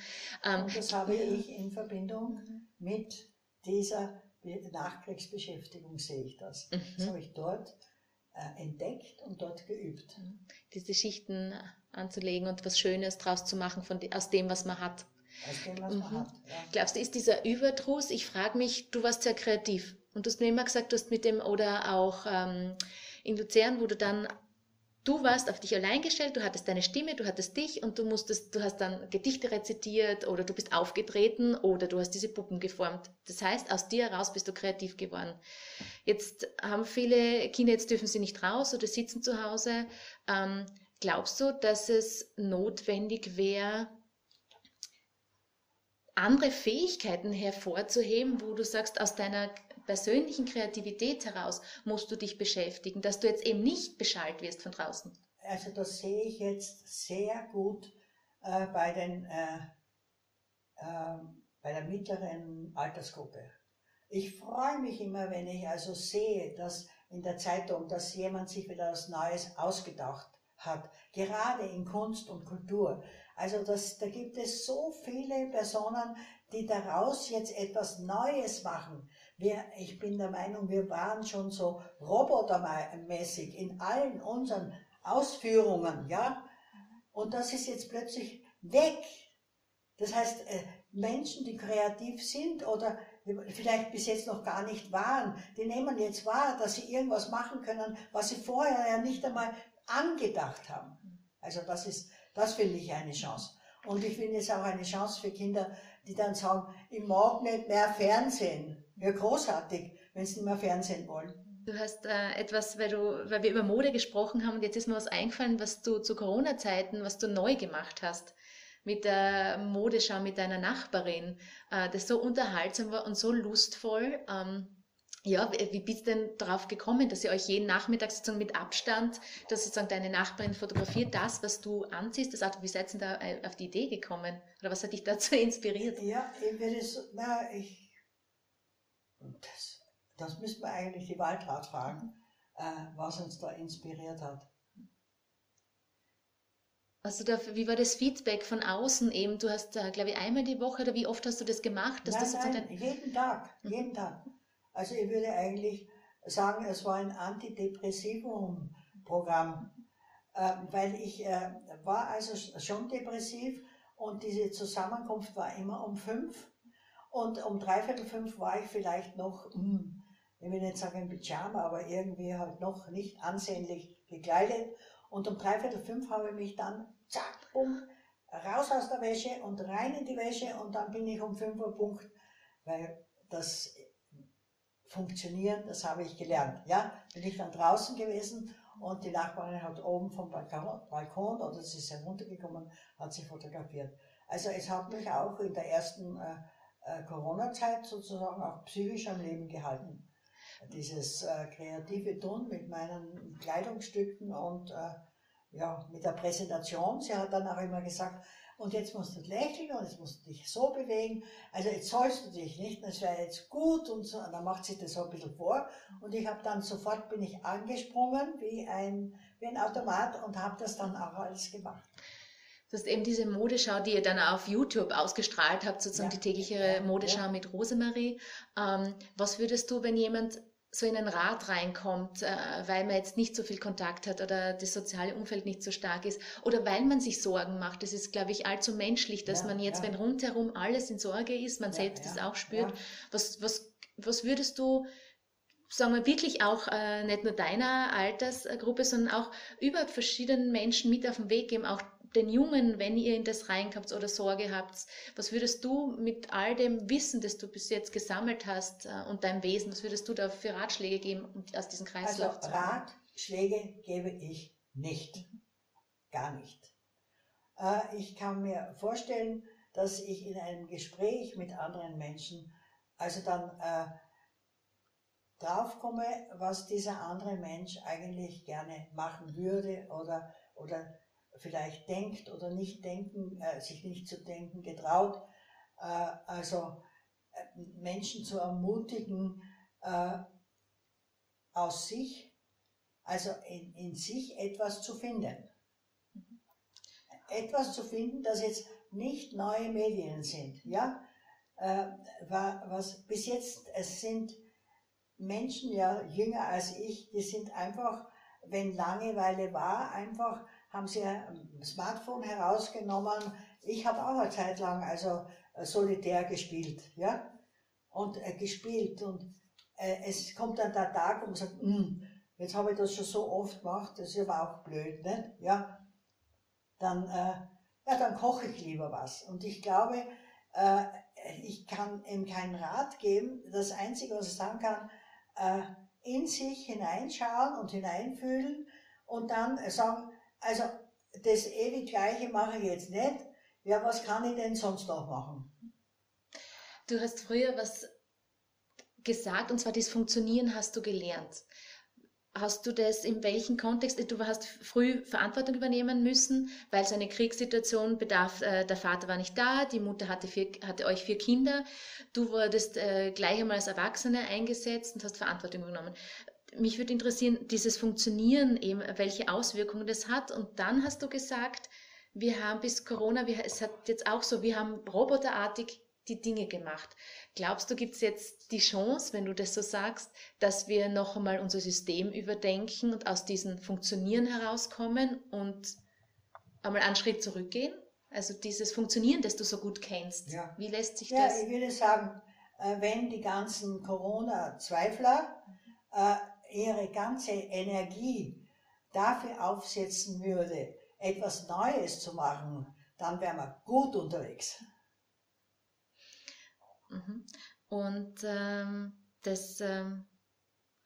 Ähm, und das habe ich in Verbindung mit dieser Nachkriegsbeschäftigung sehe ich das. Mhm. Das habe ich dort äh, entdeckt und dort geübt. Mhm. Diese Schichten anzulegen und was Schönes draus zu machen von, aus dem, was man hat. Aus dem, was mhm. man hat. Ja. Glaubst du, ist dieser Überdruss, ich frage mich, du warst sehr kreativ und du hast mir immer gesagt, du hast mit dem oder auch ähm, in Luzern, wo du dann du warst auf dich allein gestellt, du hattest deine Stimme, du hattest dich und du musstest, du hast dann Gedichte rezitiert oder du bist aufgetreten oder du hast diese Puppen geformt. Das heißt, aus dir heraus bist du kreativ geworden. Jetzt haben viele Kinder, jetzt dürfen sie nicht raus oder sitzen zu Hause. Ähm, glaubst du, dass es notwendig wäre, andere Fähigkeiten hervorzuheben, wo du sagst, aus deiner persönlichen Kreativität heraus musst du dich beschäftigen, dass du jetzt eben nicht beschallt wirst von draußen. Also das sehe ich jetzt sehr gut äh, bei, den, äh, äh, bei der mittleren Altersgruppe. Ich freue mich immer, wenn ich also sehe, dass in der Zeitung, dass jemand sich wieder was Neues ausgedacht hat, gerade in Kunst und Kultur. Also das, da gibt es so viele Personen, die daraus jetzt etwas Neues machen. Wir, ich bin der Meinung, wir waren schon so robotermäßig in allen unseren Ausführungen, ja. Und das ist jetzt plötzlich weg. Das heißt, äh, Menschen, die kreativ sind oder vielleicht bis jetzt noch gar nicht waren, die nehmen jetzt wahr, dass sie irgendwas machen können, was sie vorher ja nicht einmal angedacht haben. Also das ist, das finde ich eine Chance. Und ich finde es auch eine Chance für Kinder, die dann sagen, ich mag nicht mehr Fernsehen. Ja, großartig, wenn sie nicht mehr Fernsehen wollen. Du hast äh, etwas, weil, du, weil wir über Mode gesprochen haben und jetzt ist mir was eingefallen, was du zu Corona-Zeiten, was du neu gemacht hast mit der Modeschau mit deiner Nachbarin, äh, das so unterhaltsam war und so lustvoll. Ähm, ja, wie bist du denn darauf gekommen, dass ihr euch jeden Nachmittag sozusagen mit Abstand, dass sozusagen deine Nachbarin fotografiert, das, was du anziehst, das Auto, wie seid ihr da äh, auf die Idee gekommen? Oder was hat dich dazu inspiriert? Ja, ich würde so, na, ich, das, das müsste man eigentlich die Waldrat fragen, äh, was uns da inspiriert hat. Also da, wie war das Feedback von außen eben? Du hast, glaube ich, einmal die Woche oder wie oft hast du das gemacht? Dass nein, das nein, jeden Tag, mhm. jeden Tag. Also ich würde eigentlich sagen, es war ein Antidepressivum-Programm, äh, weil ich äh, war also schon depressiv und diese Zusammenkunft war immer um fünf und um dreiviertel fünf war ich vielleicht noch, hm, ich will nicht sagen Pyjama, aber irgendwie halt noch nicht ansehnlich gekleidet und um dreiviertel fünf habe ich mich dann, zack, bumm, raus aus der Wäsche und rein in die Wäsche und dann bin ich um fünf Uhr Punkt, weil das Funktionieren, das habe ich gelernt. Ja, bin ich dann draußen gewesen und die Nachbarin hat oben vom Balkon, Balkon oder sie ist heruntergekommen, hat sich fotografiert. Also es hat mich auch in der ersten äh, äh, Corona-Zeit sozusagen auch psychisch am Leben gehalten dieses äh, kreative Tun mit meinen Kleidungsstücken und äh, ja, mit der Präsentation. Sie hat dann auch immer gesagt, und jetzt musst du lächeln und jetzt musst du dich so bewegen. Also jetzt sollst du dich nicht, das wäre jetzt gut und so. Und dann macht sie das so ein bisschen vor. Und ich habe dann sofort bin ich angesprungen wie ein, wie ein Automat und habe das dann auch alles gemacht. Das ist eben diese Modeschau, die ihr dann auf YouTube ausgestrahlt habt, sozusagen ja. die tägliche Modeschau ja. mit Rosemarie. Ähm, was würdest du, wenn jemand so in ein Rad reinkommt, äh, weil man jetzt nicht so viel Kontakt hat oder das soziale Umfeld nicht so stark ist oder weil man sich Sorgen macht. Das ist, glaube ich, allzu menschlich, dass ja, man jetzt, wenn rundherum alles in Sorge ist, man selbst das auch spürt. Was, was, was würdest du sagen wir wirklich auch äh, nicht nur deiner Altersgruppe, sondern auch überhaupt verschiedenen Menschen mit auf den Weg geben, auch den Jungen, wenn ihr in das reinkommt oder Sorge habt, was würdest du mit all dem Wissen, das du bis jetzt gesammelt hast äh, und deinem Wesen, was würdest du da für Ratschläge geben, um aus diesem Kreislauf also, zu kommen? Ratschläge gebe ich nicht. Gar nicht. Äh, ich kann mir vorstellen, dass ich in einem Gespräch mit anderen Menschen also dann äh, draufkomme, was dieser andere Mensch eigentlich gerne machen würde oder, oder vielleicht denkt oder nicht denken, äh, sich nicht zu denken getraut. Äh, also äh, Menschen zu ermutigen, äh, aus sich, also in, in sich etwas zu finden. Etwas zu finden, das jetzt nicht neue Medien sind, ja, äh, was bis jetzt, es sind Menschen ja jünger als ich, die sind einfach, wenn Langeweile war, einfach haben sie ein Smartphone herausgenommen. Ich habe auch eine Zeit lang also äh, solitär gespielt, ja, und äh, gespielt und äh, es kommt dann der Tag und man sagt, hm, jetzt habe ich das schon so oft gemacht, das ist aber auch blöd, nicht? Ja, dann, äh, ja, dann koche ich lieber was. Und ich glaube, äh, ich kann ihm keinen Rat geben. Das Einzige, was ich sagen kann, äh, in sich hineinschauen und hineinfühlen und dann sagen, also das ewig Gleiche mache ich jetzt nicht. Ja, was kann ich denn sonst noch machen? Du hast früher was gesagt, und zwar das Funktionieren hast du gelernt. Hast du das in welchem Kontext? Du hast früh Verantwortung übernehmen müssen, weil es eine Kriegssituation bedarf. Äh, der Vater war nicht da, die Mutter hatte, vier, hatte euch vier Kinder. Du wurdest äh, gleich einmal als Erwachsene eingesetzt und hast Verantwortung übernommen mich würde interessieren, dieses Funktionieren eben, welche Auswirkungen das hat. Und dann hast du gesagt, wir haben bis Corona, wir, es hat jetzt auch so, wir haben roboterartig die Dinge gemacht. Glaubst du, gibt es jetzt die Chance, wenn du das so sagst, dass wir noch einmal unser System überdenken und aus diesem Funktionieren herauskommen und einmal einen Schritt zurückgehen? Also dieses Funktionieren, das du so gut kennst. Ja. Wie lässt sich ja, das? Ja, ich würde sagen, äh, wenn die ganzen Corona-Zweifler äh, ihre ganze Energie dafür aufsetzen würde, etwas Neues zu machen, dann wären wir gut unterwegs. Mhm. Und ähm, das, ähm,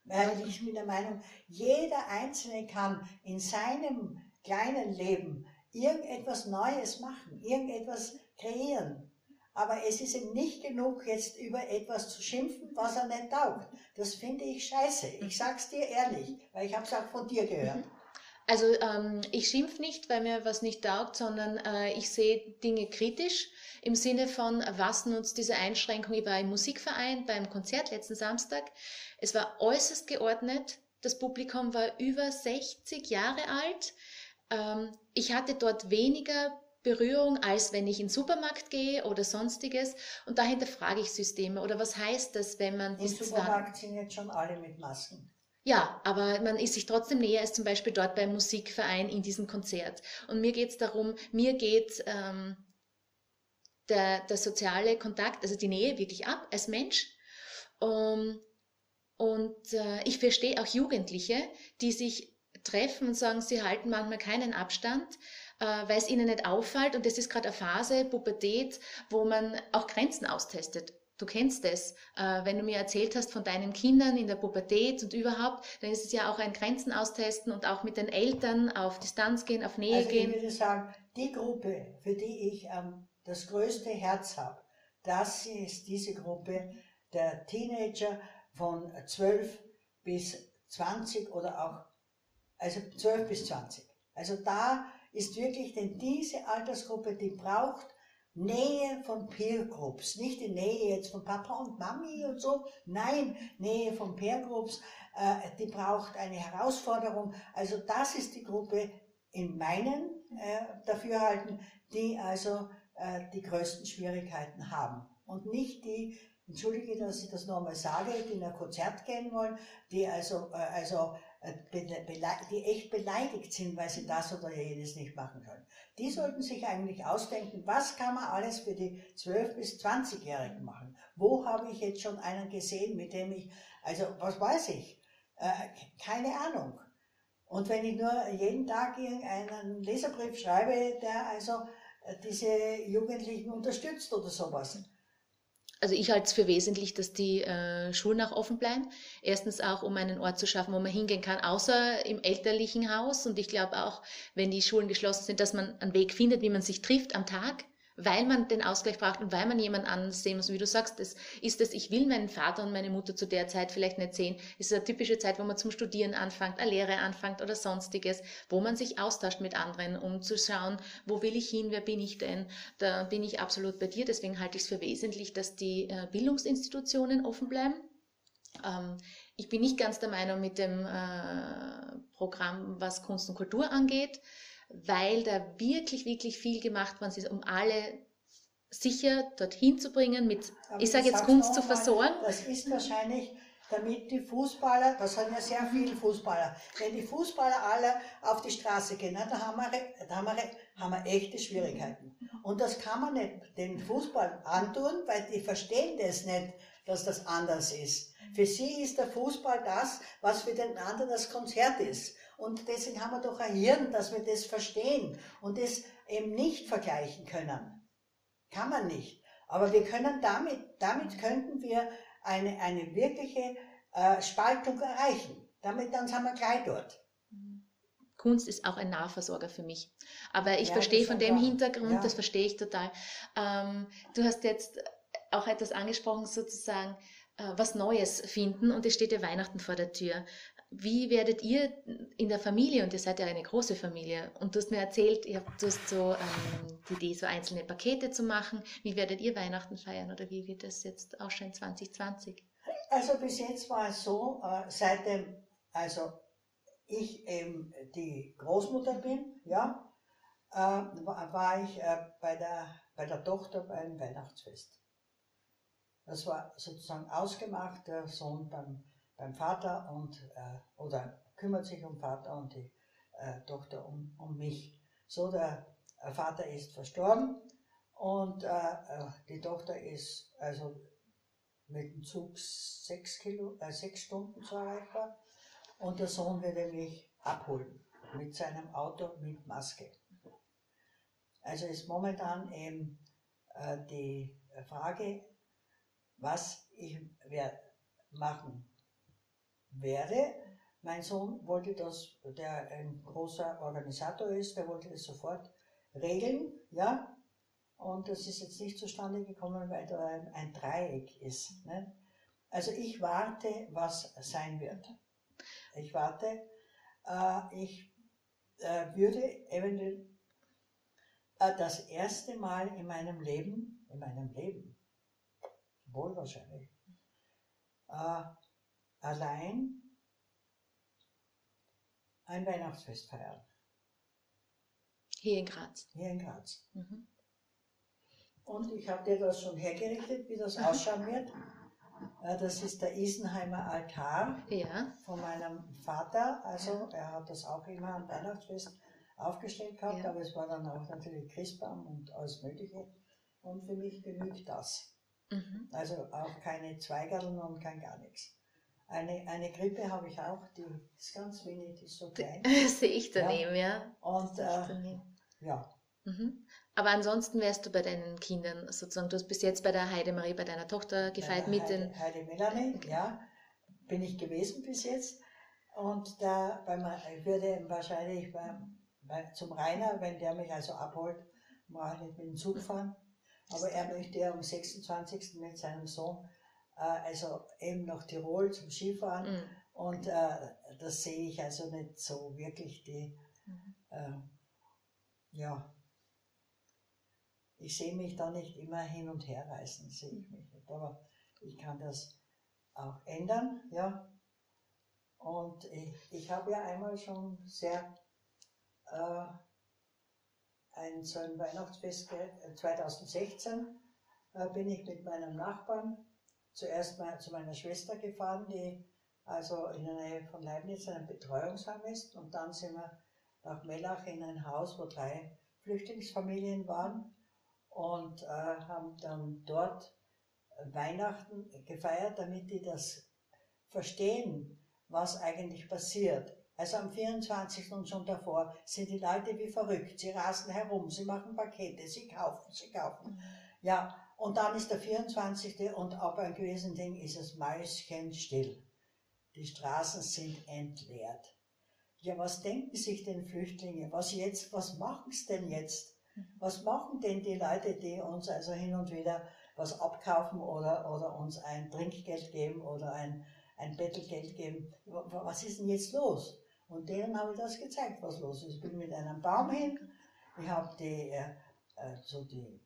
Weil ich bin der Meinung, jeder Einzelne kann in seinem kleinen Leben irgendetwas Neues machen, irgendetwas kreieren. Aber es ist ihm nicht genug, jetzt über etwas zu schimpfen, was er nicht taugt. Das finde ich scheiße. Ich sag's dir ehrlich, weil ich habe es auch von dir gehört. Mhm. Also ähm, ich schimpf nicht, weil mir was nicht taugt, sondern äh, ich sehe Dinge kritisch im Sinne von, was nutzt diese Einschränkung? Ich war im Musikverein beim Konzert letzten Samstag. Es war äußerst geordnet. Das Publikum war über 60 Jahre alt. Ähm, ich hatte dort weniger Berührung, als wenn ich in den Supermarkt gehe oder sonstiges. Und dahinter frage ich Systeme. Oder was heißt das, wenn man... Im Supermarkt sind jetzt schon alle mit Masken. Ja, aber man ist sich trotzdem näher als zum Beispiel dort beim Musikverein in diesem Konzert. Und mir geht es darum, mir geht ähm, der, der soziale Kontakt, also die Nähe wirklich ab als Mensch. Um, und äh, ich verstehe auch Jugendliche, die sich treffen und sagen, sie halten manchmal keinen Abstand, äh, weil es ihnen nicht auffällt. Und das ist gerade eine Phase, Pubertät, wo man auch Grenzen austestet. Du kennst es. Äh, wenn du mir erzählt hast von deinen Kindern in der Pubertät und überhaupt, dann ist es ja auch ein Grenzen austesten und auch mit den Eltern auf Distanz gehen, auf Nähe also gehen. Ich würde sagen, die Gruppe, für die ich ähm, das größte Herz habe, das ist diese Gruppe der Teenager von 12 bis 20 oder auch, also 12 bis 20. Also da ist wirklich, denn diese Altersgruppe, die braucht Nähe von Peer Groups, nicht die Nähe jetzt von Papa und Mami und so, nein, Nähe von Peer Groups, äh, die braucht eine Herausforderung. Also das ist die Gruppe in meinen äh, Dafürhalten, die also äh, die größten Schwierigkeiten haben. Und nicht die, entschuldige, dass ich das nochmal sage, die in ein Konzert gehen wollen, die also, äh, also die echt beleidigt sind, weil sie das oder jenes nicht machen können. Die sollten sich eigentlich ausdenken, was kann man alles für die 12- bis 20-Jährigen machen? Wo habe ich jetzt schon einen gesehen, mit dem ich, also was weiß ich? Äh, keine Ahnung. Und wenn ich nur jeden Tag einen Leserbrief schreibe, der also äh, diese Jugendlichen unterstützt oder sowas, also ich halte es für wesentlich, dass die äh, Schulen auch offen bleiben. Erstens auch, um einen Ort zu schaffen, wo man hingehen kann, außer im elterlichen Haus. Und ich glaube auch, wenn die Schulen geschlossen sind, dass man einen Weg findet, wie man sich trifft am Tag weil man den Ausgleich braucht und weil man jemand anders sehen muss. Wie du sagst, das ist es, ich will meinen Vater und meine Mutter zu der Zeit vielleicht nicht sehen. Es ist eine typische Zeit, wo man zum Studieren anfängt, eine Lehre anfängt oder sonstiges, wo man sich austauscht mit anderen, um zu schauen, wo will ich hin, wer bin ich denn? Da bin ich absolut bei dir. Deswegen halte ich es für wesentlich, dass die äh, Bildungsinstitutionen offen bleiben. Ähm, ich bin nicht ganz der Meinung mit dem äh, Programm, was Kunst und Kultur angeht weil da wirklich, wirklich viel gemacht worden ist, um alle sicher dorthin zu bringen, mit, Aber ich sage jetzt Kunst zu versorgen. Das ist wahrscheinlich, damit die Fußballer, das haben ja sehr viele Fußballer, wenn die Fußballer alle auf die Straße gehen, da haben wir, da haben wir, haben wir echte Schwierigkeiten. Und das kann man nicht den Fußball antun, weil die verstehen das nicht, dass das anders ist. Für sie ist der Fußball das, was für den anderen das Konzert ist. Und deswegen haben wir doch ein Hirn, dass wir das verstehen und das eben nicht vergleichen können. Kann man nicht. Aber wir können damit, damit könnten wir eine, eine wirkliche äh, Spaltung erreichen. Damit dann sind wir gleich dort. Kunst ist auch ein Nahversorger für mich. Aber ich ja, verstehe von dem klar. Hintergrund, ja. das verstehe ich total. Ähm, du hast jetzt auch etwas angesprochen, sozusagen, äh, was Neues finden und es steht ja Weihnachten vor der Tür. Wie werdet ihr in der Familie, und ihr seid ja eine große Familie, und du hast mir erzählt, ihr habt so ähm, die Idee, so einzelne Pakete zu machen. Wie werdet ihr Weihnachten feiern oder wie wird das jetzt ausschauen 2020? Also bis jetzt war es so, äh, seitdem also ich eben die Großmutter bin, ja, äh, war ich äh, bei, der, bei der Tochter beim Weihnachtsfest. Das war sozusagen ausgemacht, der Sohn beim beim Vater und, äh, oder kümmert sich um Vater und die äh, Tochter um, um mich. So, der äh, Vater ist verstorben und äh, äh, die Tochter ist also mit dem Zug sechs, Kilo, sechs Stunden zu erreichbar und der Sohn würde mich abholen mit seinem Auto mit Maske. Also ist momentan eben die Frage, was ich werde machen werde. Mein Sohn wollte das, der ein großer Organisator ist, der wollte das sofort regeln, ja. Und das ist jetzt nicht zustande gekommen, weil da ein, ein Dreieck ist. Ne? Also ich warte, was sein wird. Ich warte. Äh, ich äh, würde eventuell äh, das erste Mal in meinem Leben, in meinem Leben, wohl wahrscheinlich, äh, allein ein Weihnachtsfest feiern. Hier in Graz. Hier in Graz. Mhm. Und ich habe dir das schon hergerichtet, wie das ausschauen wird. Äh, das ist der Isenheimer Altar ja. von meinem Vater. Also er hat das auch immer am Weihnachtsfest aufgestellt gehabt, ja. aber es war dann auch natürlich Christbaum und alles Mögliche. Und für mich genügt das. Mhm. Also auch keine Zweigerln und kein gar nichts. Eine, eine Krippe habe ich auch, die ist ganz wenig, die ist so klein. Sehe ich daneben, ja. ja. Und äh, ja. Mhm. Aber ansonsten wärst du bei deinen Kindern sozusagen, du hast bis jetzt bei der Heidemarie, bei deiner Tochter gefeiert mit Heide, den. Heide Melanie, okay. ja, bin ich gewesen bis jetzt. Und da bei, ich würde wahrscheinlich bei, bei, zum Rainer, wenn der mich also abholt, mal nicht mit dem Zug fahren. Aber er möchte ja am 26. mit seinem Sohn, äh, also eben nach Tirol zum Skifahren. Mhm. Und äh, das sehe ich also nicht so wirklich die, mhm. äh, ja, ich sehe mich da nicht immer hin und her reißen, sehe ich mich nicht. Aber ich kann das auch ändern, ja. Und ich, ich habe ja einmal schon sehr äh, ein, so ein Weihnachtsfest, 2016 äh, bin ich mit meinem Nachbarn zuerst mal zu meiner Schwester gefahren, die also in der Nähe von Leibniz ein Betreuungsheim ist. Und dann sind wir nach Mellach in ein Haus, wo drei Flüchtlingsfamilien waren und äh, haben dann dort Weihnachten gefeiert, damit die das verstehen, was eigentlich passiert. Also am 24. und schon davor sind die Leute wie verrückt. Sie rasen herum, sie machen Pakete, sie kaufen, sie kaufen. Ja, und dann ist der 24. und ab einem gewissen Ding ist es mäuschenstill. Die Straßen sind entleert. Ja, was denken sich denn Flüchtlinge? Was jetzt, was machen sie denn jetzt? Was machen denn die Leute, die uns also hin und wieder was abkaufen oder, oder uns ein Trinkgeld geben oder ein, ein Bettelgeld geben? Was ist denn jetzt los? Und denen habe ich das gezeigt, was los ist. Ich bin mit einem Baum hin, ich habe die, äh, äh so die,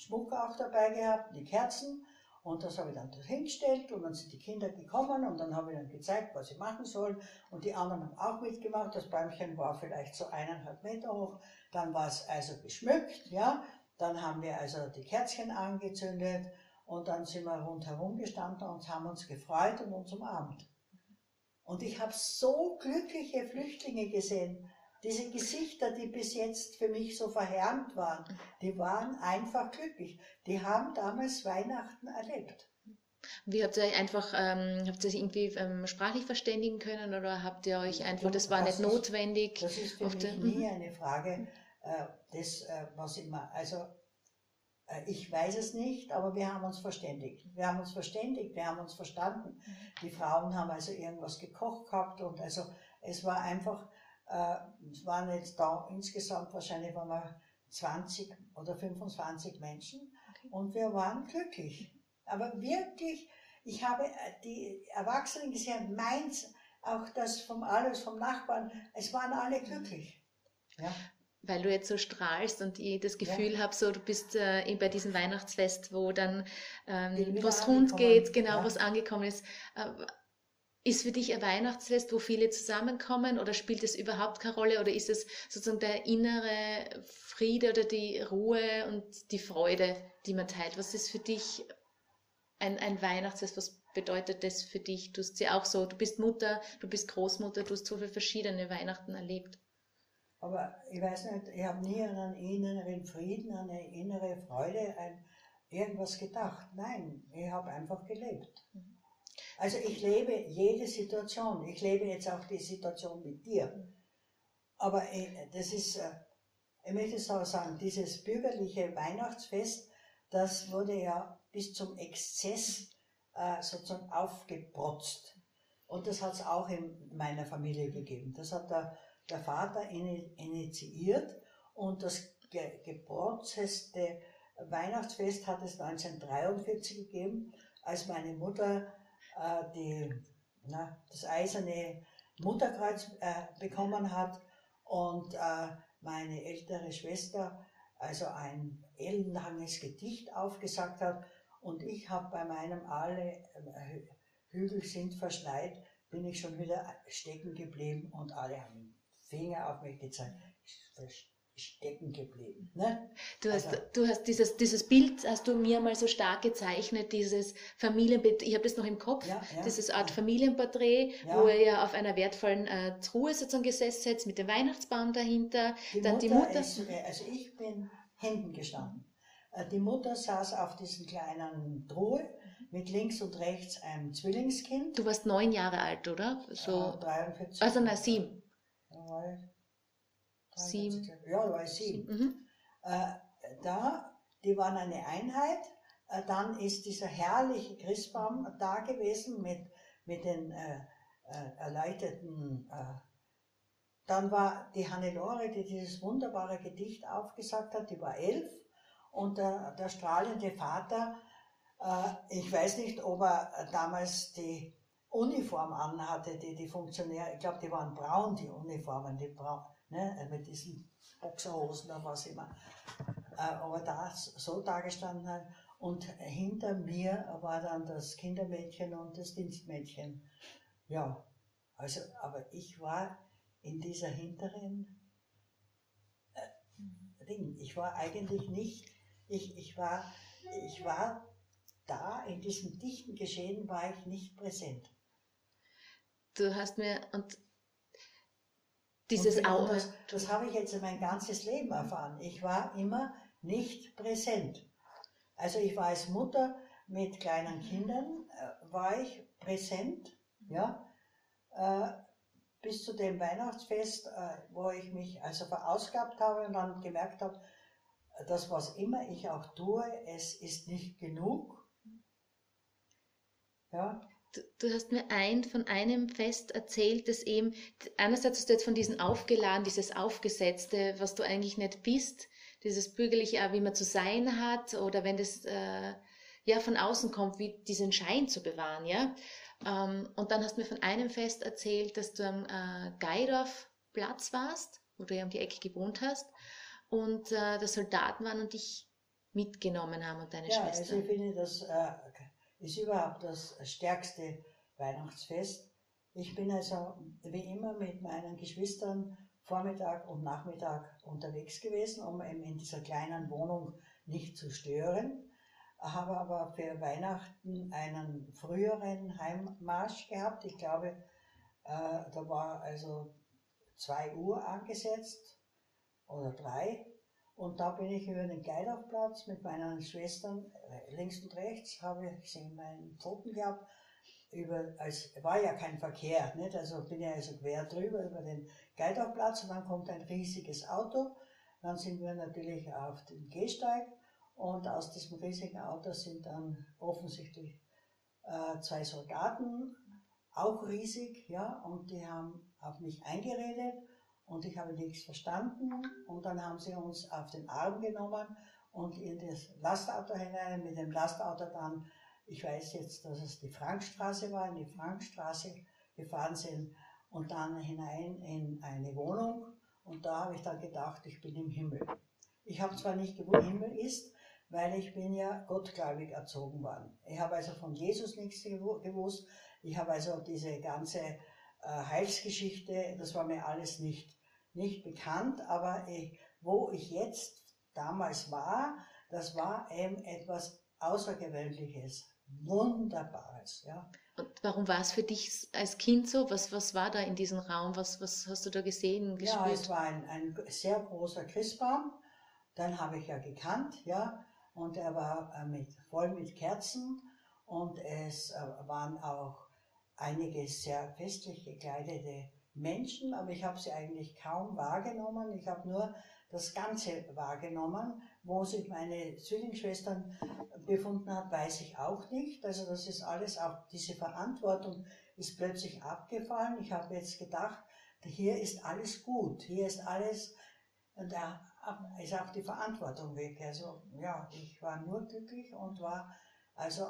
Schmuck auch dabei gehabt, die Kerzen und das habe ich dann hingestellt und dann sind die Kinder gekommen und dann habe ich dann gezeigt, was sie machen sollen. Und die anderen haben auch mitgemacht. Das Bäumchen war vielleicht so eineinhalb Meter hoch. Dann war es also geschmückt, ja. Dann haben wir also die Kerzchen angezündet und dann sind wir rundherum gestanden und haben uns gefreut und uns umarmt. Und ich habe so glückliche Flüchtlinge gesehen. Diese Gesichter, die bis jetzt für mich so verhärmt waren, die waren einfach glücklich. Die haben damals Weihnachten erlebt. Wie habt ihr euch einfach, ähm, habt ihr euch irgendwie ähm, sprachlich verständigen können oder habt ihr euch einfach, das war das nicht ist, notwendig? Das ist für mich nie mhm. eine Frage, äh, das, äh, was immer, also äh, ich weiß es nicht, aber wir haben uns verständigt. Wir haben uns verständigt, wir haben uns verstanden. Mhm. Die Frauen haben also irgendwas gekocht gehabt und also es war einfach, es waren jetzt da insgesamt wahrscheinlich waren wir 20 oder 25 Menschen okay. und wir waren glücklich. Aber wirklich, ich habe äh, die Erwachsenen gesehen, meins, auch das vom alles vom Nachbarn, es waren alle glücklich. Ja. Weil du jetzt so strahlst und ich das Gefühl ja. habe, so du bist äh, bei diesem Weihnachtsfest, wo dann ähm, was rund geht, genau, ja. was angekommen ist. Äh, ist für dich ein Weihnachtsfest, wo viele zusammenkommen oder spielt es überhaupt keine Rolle oder ist es sozusagen der innere Friede oder die Ruhe und die Freude, die man teilt? Was ist für dich ein, ein Weihnachtsfest? Was bedeutet das für dich? Du hast ja auch so, du bist Mutter, du bist Großmutter, du hast so viele verschiedene Weihnachten erlebt. Aber ich weiß nicht, ich habe nie an einen inneren Frieden, an eine innere Freude, an irgendwas gedacht. Nein, ich habe einfach gelebt. Mhm. Also ich lebe jede Situation. Ich lebe jetzt auch die Situation mit dir. Aber äh, das ist, äh, ich möchte es auch sagen, dieses bürgerliche Weihnachtsfest, das wurde ja bis zum Exzess äh, sozusagen aufgeprotzt. Und das hat es auch in meiner Familie gegeben. Das hat der, der Vater initiiert und das ge geburteste Weihnachtsfest hat es 1943 gegeben, als meine Mutter äh, die, na, das eiserne Mutterkreuz äh, bekommen hat. Und äh, meine ältere Schwester also ein ellenlanges Gedicht aufgesagt hat. Und ich habe bei meinem Alle äh, Hügel sind verschneit, bin ich schon wieder stecken geblieben und alle haben Finger auf mich gezeigt stecken geblieben. Ne? Du hast, also, du hast dieses, dieses Bild, hast du mir mal so stark gezeichnet, dieses Familienbild, ich habe das noch im Kopf, ja, ja, dieses Art ja. Familienporträt, wo er ja auf einer wertvollen äh, Truhe sozusagen gesessen hat, mit dem Weihnachtsbaum dahinter. Die Dann Mutter die Mutter. Ist, also ich bin hinten gestanden. Äh, die Mutter saß auf diesen kleinen Truhe mit links und rechts einem Zwillingskind. Du warst neun Jahre alt, oder? So, äh, 43. Also na, sieben. Ja, Sieben. Ja, da war ich sieben. Mhm. Äh, da, die waren eine Einheit. Äh, dann ist dieser herrliche Christbaum da gewesen mit, mit den äh, äh erleuchteten. Dann war die Hannelore, die dieses wunderbare Gedicht aufgesagt hat, die war elf. Und der, der strahlende Vater, ich weiß nicht, ob er damals die Uniform anhatte, die die Funktionäre, ich glaube, die waren braun, die Uniformen, die braun, ne, äh, mit diesen Boxerhosen oder was immer. Äh, aber da so dargestanden hat. Und hinter mir war dann das Kindermädchen und das Dienstmädchen. Ja, also, aber ich war in dieser hinteren äh, Ding. Ich war eigentlich nicht, ich, ich, war, ich war da, in diesem dichten Geschehen war ich nicht präsent. Du hast mir, und dieses Auge. Das, das habe ich jetzt mein ganzes Leben erfahren. Ich war immer nicht präsent. Also ich war als Mutter mit kleinen Kindern, äh, war ich präsent, ja, äh, bis zu dem Weihnachtsfest, äh, wo ich mich also verausgabt habe und dann gemerkt habe, dass was immer ich auch tue, es ist nicht genug. Ja, Du, hast mir ein von einem Fest erzählt, das eben, einerseits hast du jetzt von diesem aufgeladen, dieses Aufgesetzte, was du eigentlich nicht bist, dieses bürgerliche, wie man zu sein hat, oder wenn das äh, ja von außen kommt, wie diesen Schein zu bewahren, ja. Ähm, und dann hast du mir von einem Fest erzählt, dass du am äh, Geidorfplatz warst, wo du ja um die Ecke gewohnt hast, und äh, da Soldaten waren und dich mitgenommen haben und deine ja, Schwester. Also ich finde das äh, ist überhaupt das stärkste Weihnachtsfest. Ich bin also wie immer mit meinen Geschwistern Vormittag und Nachmittag unterwegs gewesen, um in dieser kleinen Wohnung nicht zu stören. Habe aber für Weihnachten einen früheren Heimmarsch gehabt. Ich glaube, äh, da war also zwei Uhr angesetzt oder drei. Und da bin ich über den Geidachplatz mit meinen Schwestern äh, links und rechts, habe ich sie in meinen Pfoten gehabt. Über, als war ja kein Verkehr, nicht? also bin ich also quer drüber über den Geidachplatz und dann kommt ein riesiges Auto. Dann sind wir natürlich auf dem Gehsteig und aus diesem riesigen Auto sind dann offensichtlich äh, zwei Soldaten, auch riesig, ja, und die haben auf mich eingeredet und ich habe nichts verstanden und dann haben sie uns auf den Arm genommen und in das Lastauto hinein, mit dem Lastauto dann, ich weiß jetzt, dass es die Frankstraße war, in die Frankstraße gefahren sind und dann hinein in eine Wohnung und da habe ich dann gedacht, ich bin im Himmel. Ich habe zwar nicht gewusst, Himmel ist, weil ich bin ja gottgläubig erzogen worden. Ich habe also von Jesus nichts gewusst. Ich habe also diese ganze äh, Heilsgeschichte, das war mir alles nicht nicht bekannt, aber ich, wo ich jetzt damals war, das war eben etwas Außergewöhnliches, Wunderbares. Ja. Und warum war es für dich als Kind so? Was, was war da in diesem Raum? Was, was hast du da gesehen, gespürt? Ja, es war ein, ein sehr großer Christbaum. Dann habe ich ja gekannt, ja, und er war äh, mit, voll mit Kerzen und es äh, waren auch einige sehr festlich gekleidete Menschen, aber ich habe sie eigentlich kaum wahrgenommen. Ich habe nur das Ganze wahrgenommen. Wo sich meine Zwillingsschwestern befunden hat, weiß ich auch nicht. Also das ist alles auch diese Verantwortung ist plötzlich abgefallen. Ich habe jetzt gedacht, hier ist alles gut, hier ist alles, und da ist auch die Verantwortung weg. Also ja, ich war nur glücklich und war also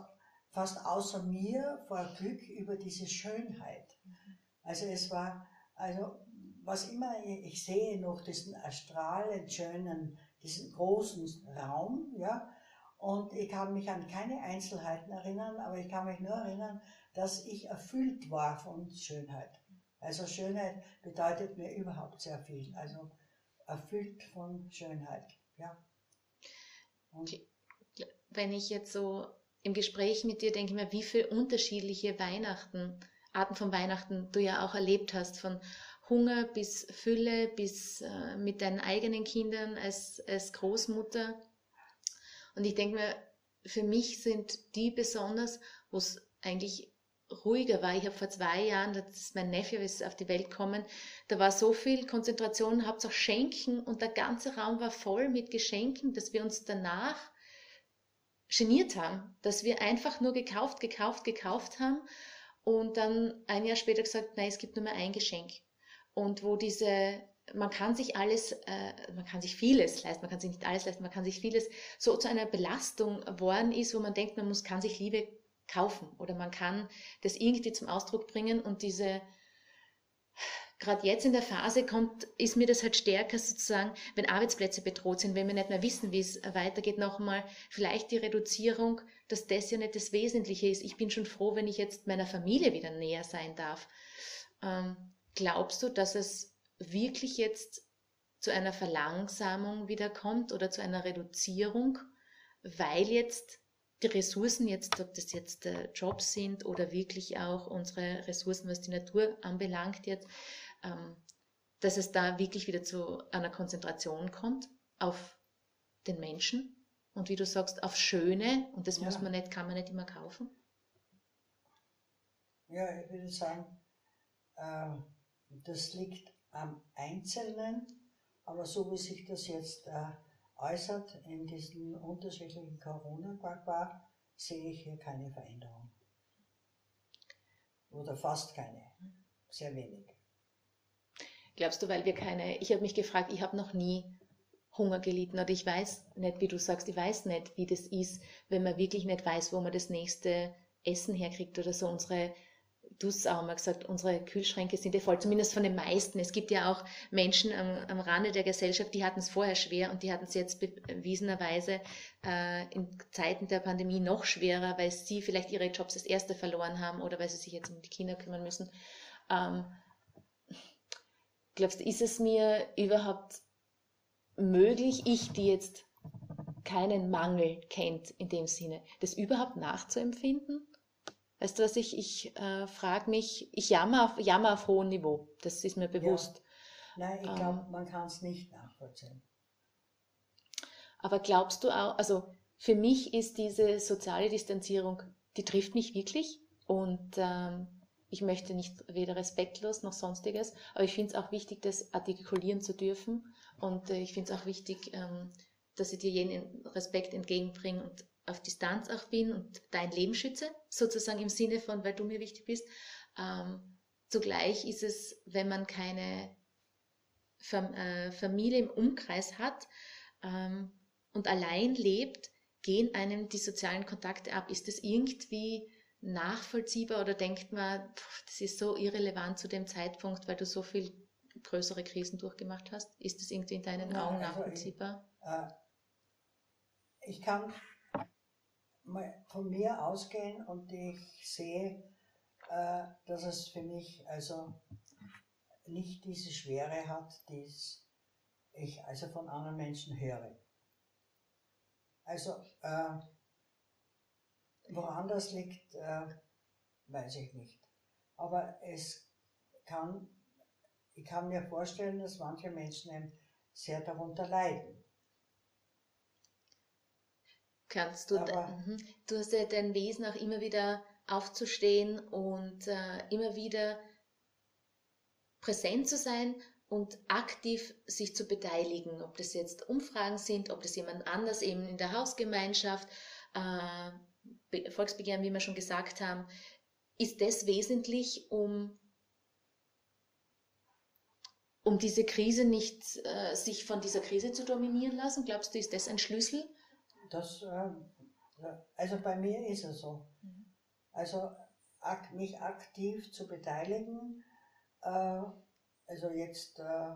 fast außer mir vor Glück über diese Schönheit. Also es war, also was immer, ich sehe noch diesen strahlend schönen, diesen großen Raum, ja, und ich kann mich an keine Einzelheiten erinnern, aber ich kann mich nur erinnern, dass ich erfüllt war von Schönheit. Also Schönheit bedeutet mir überhaupt sehr viel. Also erfüllt von Schönheit, ja. Und Wenn ich jetzt so im Gespräch mit dir denke, mir, wie viele unterschiedliche Weihnachten, Arten von Weihnachten du ja auch erlebt hast, von Hunger bis Fülle, bis äh, mit deinen eigenen Kindern als, als Großmutter. Und ich denke mir, für mich sind die besonders, wo es eigentlich ruhiger war. Ich habe vor zwei Jahren, das ist mein Neffe ist auf die Welt gekommen, da war so viel Konzentration, Hauptsache Schenken und der ganze Raum war voll mit Geschenken, dass wir uns danach geniert haben, dass wir einfach nur gekauft, gekauft, gekauft haben und dann ein Jahr später gesagt, nein, es gibt nur mehr ein Geschenk. Und wo diese man kann sich alles, äh, man kann sich vieles leisten, man kann sich nicht alles leisten, man kann sich vieles so zu einer Belastung worden ist, wo man denkt, man muss, kann sich Liebe kaufen. Oder man kann das irgendwie zum Ausdruck bringen. Und diese, gerade jetzt in der Phase kommt, ist mir das halt stärker sozusagen, wenn Arbeitsplätze bedroht sind, wenn wir nicht mehr wissen, wie es weitergeht, nochmal vielleicht die Reduzierung, dass das ja nicht das Wesentliche ist. Ich bin schon froh, wenn ich jetzt meiner Familie wieder näher sein darf. Ähm, Glaubst du, dass es wirklich jetzt zu einer Verlangsamung wieder kommt oder zu einer Reduzierung, weil jetzt die Ressourcen jetzt, ob das jetzt äh, Jobs sind oder wirklich auch unsere Ressourcen, was die Natur anbelangt jetzt, ähm, dass es da wirklich wieder zu einer Konzentration kommt auf den Menschen und wie du sagst, auf Schöne und das ja. muss man nicht, kann man nicht immer kaufen? Ja, ich würde sagen, äh, das liegt am Einzelnen, aber so wie sich das jetzt äh, äußert in diesen unterschiedlichen Corona-Quackbar, sehe ich hier keine Veränderung. Oder fast keine. Sehr wenig. Glaubst du, weil wir keine, ich habe mich gefragt, ich habe noch nie Hunger gelitten oder ich weiß nicht, wie du sagst, ich weiß nicht, wie das ist, wenn man wirklich nicht weiß, wo man das nächste Essen herkriegt oder so. Unsere du hast auch mal gesagt, unsere Kühlschränke sind ja voll, zumindest von den meisten. Es gibt ja auch Menschen am, am Rande der Gesellschaft, die hatten es vorher schwer und die hatten es jetzt bewiesenerweise äh, in Zeiten der Pandemie noch schwerer, weil sie vielleicht ihre Jobs als Erste verloren haben oder weil sie sich jetzt um die Kinder kümmern müssen. Ähm, glaubst du, ist es mir überhaupt möglich, ich, die jetzt keinen Mangel kennt in dem Sinne, das überhaupt nachzuempfinden? Weißt du was, ich, ich äh, frage mich, ich jammer auf, jammer auf hohem Niveau, das ist mir bewusst. Ja. Nein, ich glaube, ähm, man kann es nicht nachvollziehen. Aber glaubst du auch, also für mich ist diese soziale Distanzierung, die trifft mich wirklich und ähm, ich möchte nicht weder respektlos noch sonstiges, aber ich finde es auch wichtig, das artikulieren zu dürfen und äh, ich finde es auch wichtig, ähm, dass ich dir jenen Respekt entgegenbringe und auf Distanz auch bin und dein Leben schütze, sozusagen im Sinne von, weil du mir wichtig bist. Ähm, zugleich ist es, wenn man keine äh, Familie im Umkreis hat ähm, und allein lebt, gehen einem die sozialen Kontakte ab. Ist das irgendwie nachvollziehbar oder denkt man, pff, das ist so irrelevant zu dem Zeitpunkt, weil du so viel größere Krisen durchgemacht hast? Ist das irgendwie in deinen Augen also nachvollziehbar? Ich, äh, ich kann von mir ausgehen und ich sehe, äh, dass es für mich also nicht diese Schwere hat, die ich also von anderen Menschen höre. Also, äh, woran das liegt, äh, weiß ich nicht. Aber es kann, ich kann mir vorstellen, dass manche Menschen sehr darunter leiden. Kannst du, mhm. du hast ja dein Wesen auch immer wieder aufzustehen und äh, immer wieder präsent zu sein und aktiv sich zu beteiligen, ob das jetzt Umfragen sind, ob das jemand anders eben in der Hausgemeinschaft, äh, Volksbegehren, wie wir schon gesagt haben. ist das wesentlich, um, um diese Krise nicht, äh, sich von dieser Krise zu dominieren lassen? Glaubst du, ist das ein Schlüssel? Das, äh, also bei mir ist es so. Mhm. Also ak mich aktiv zu beteiligen, äh, also jetzt, äh,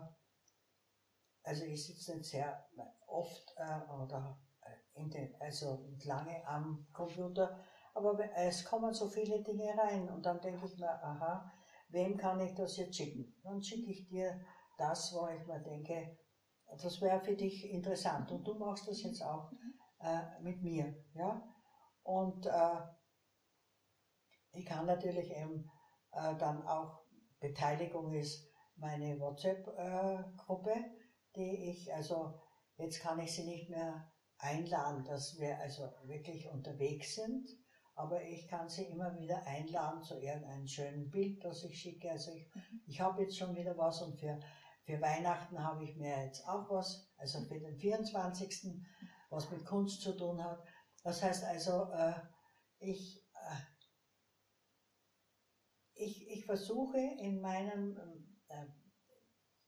also ich sitze nicht sehr oft äh, oder äh, in den, also lange am Computer, aber es kommen so viele Dinge rein und dann denke ich mir, aha, wem kann ich das jetzt schicken? Dann schicke ich dir das, wo ich mir denke, das wäre für dich interessant und du machst das jetzt auch äh, mit mir, ja. Und äh, ich kann natürlich eben äh, dann auch, Beteiligung ist meine WhatsApp-Gruppe, die ich, also jetzt kann ich sie nicht mehr einladen, dass wir also wirklich unterwegs sind, aber ich kann sie immer wieder einladen zu irgendeinem schönen Bild, das ich schicke. Also ich, mhm. ich habe jetzt schon wieder was und für, für Weihnachten habe ich mir jetzt auch was, also für den 24. was mit Kunst zu tun hat. Das heißt also, äh, ich, äh, ich, ich versuche in meinem, äh,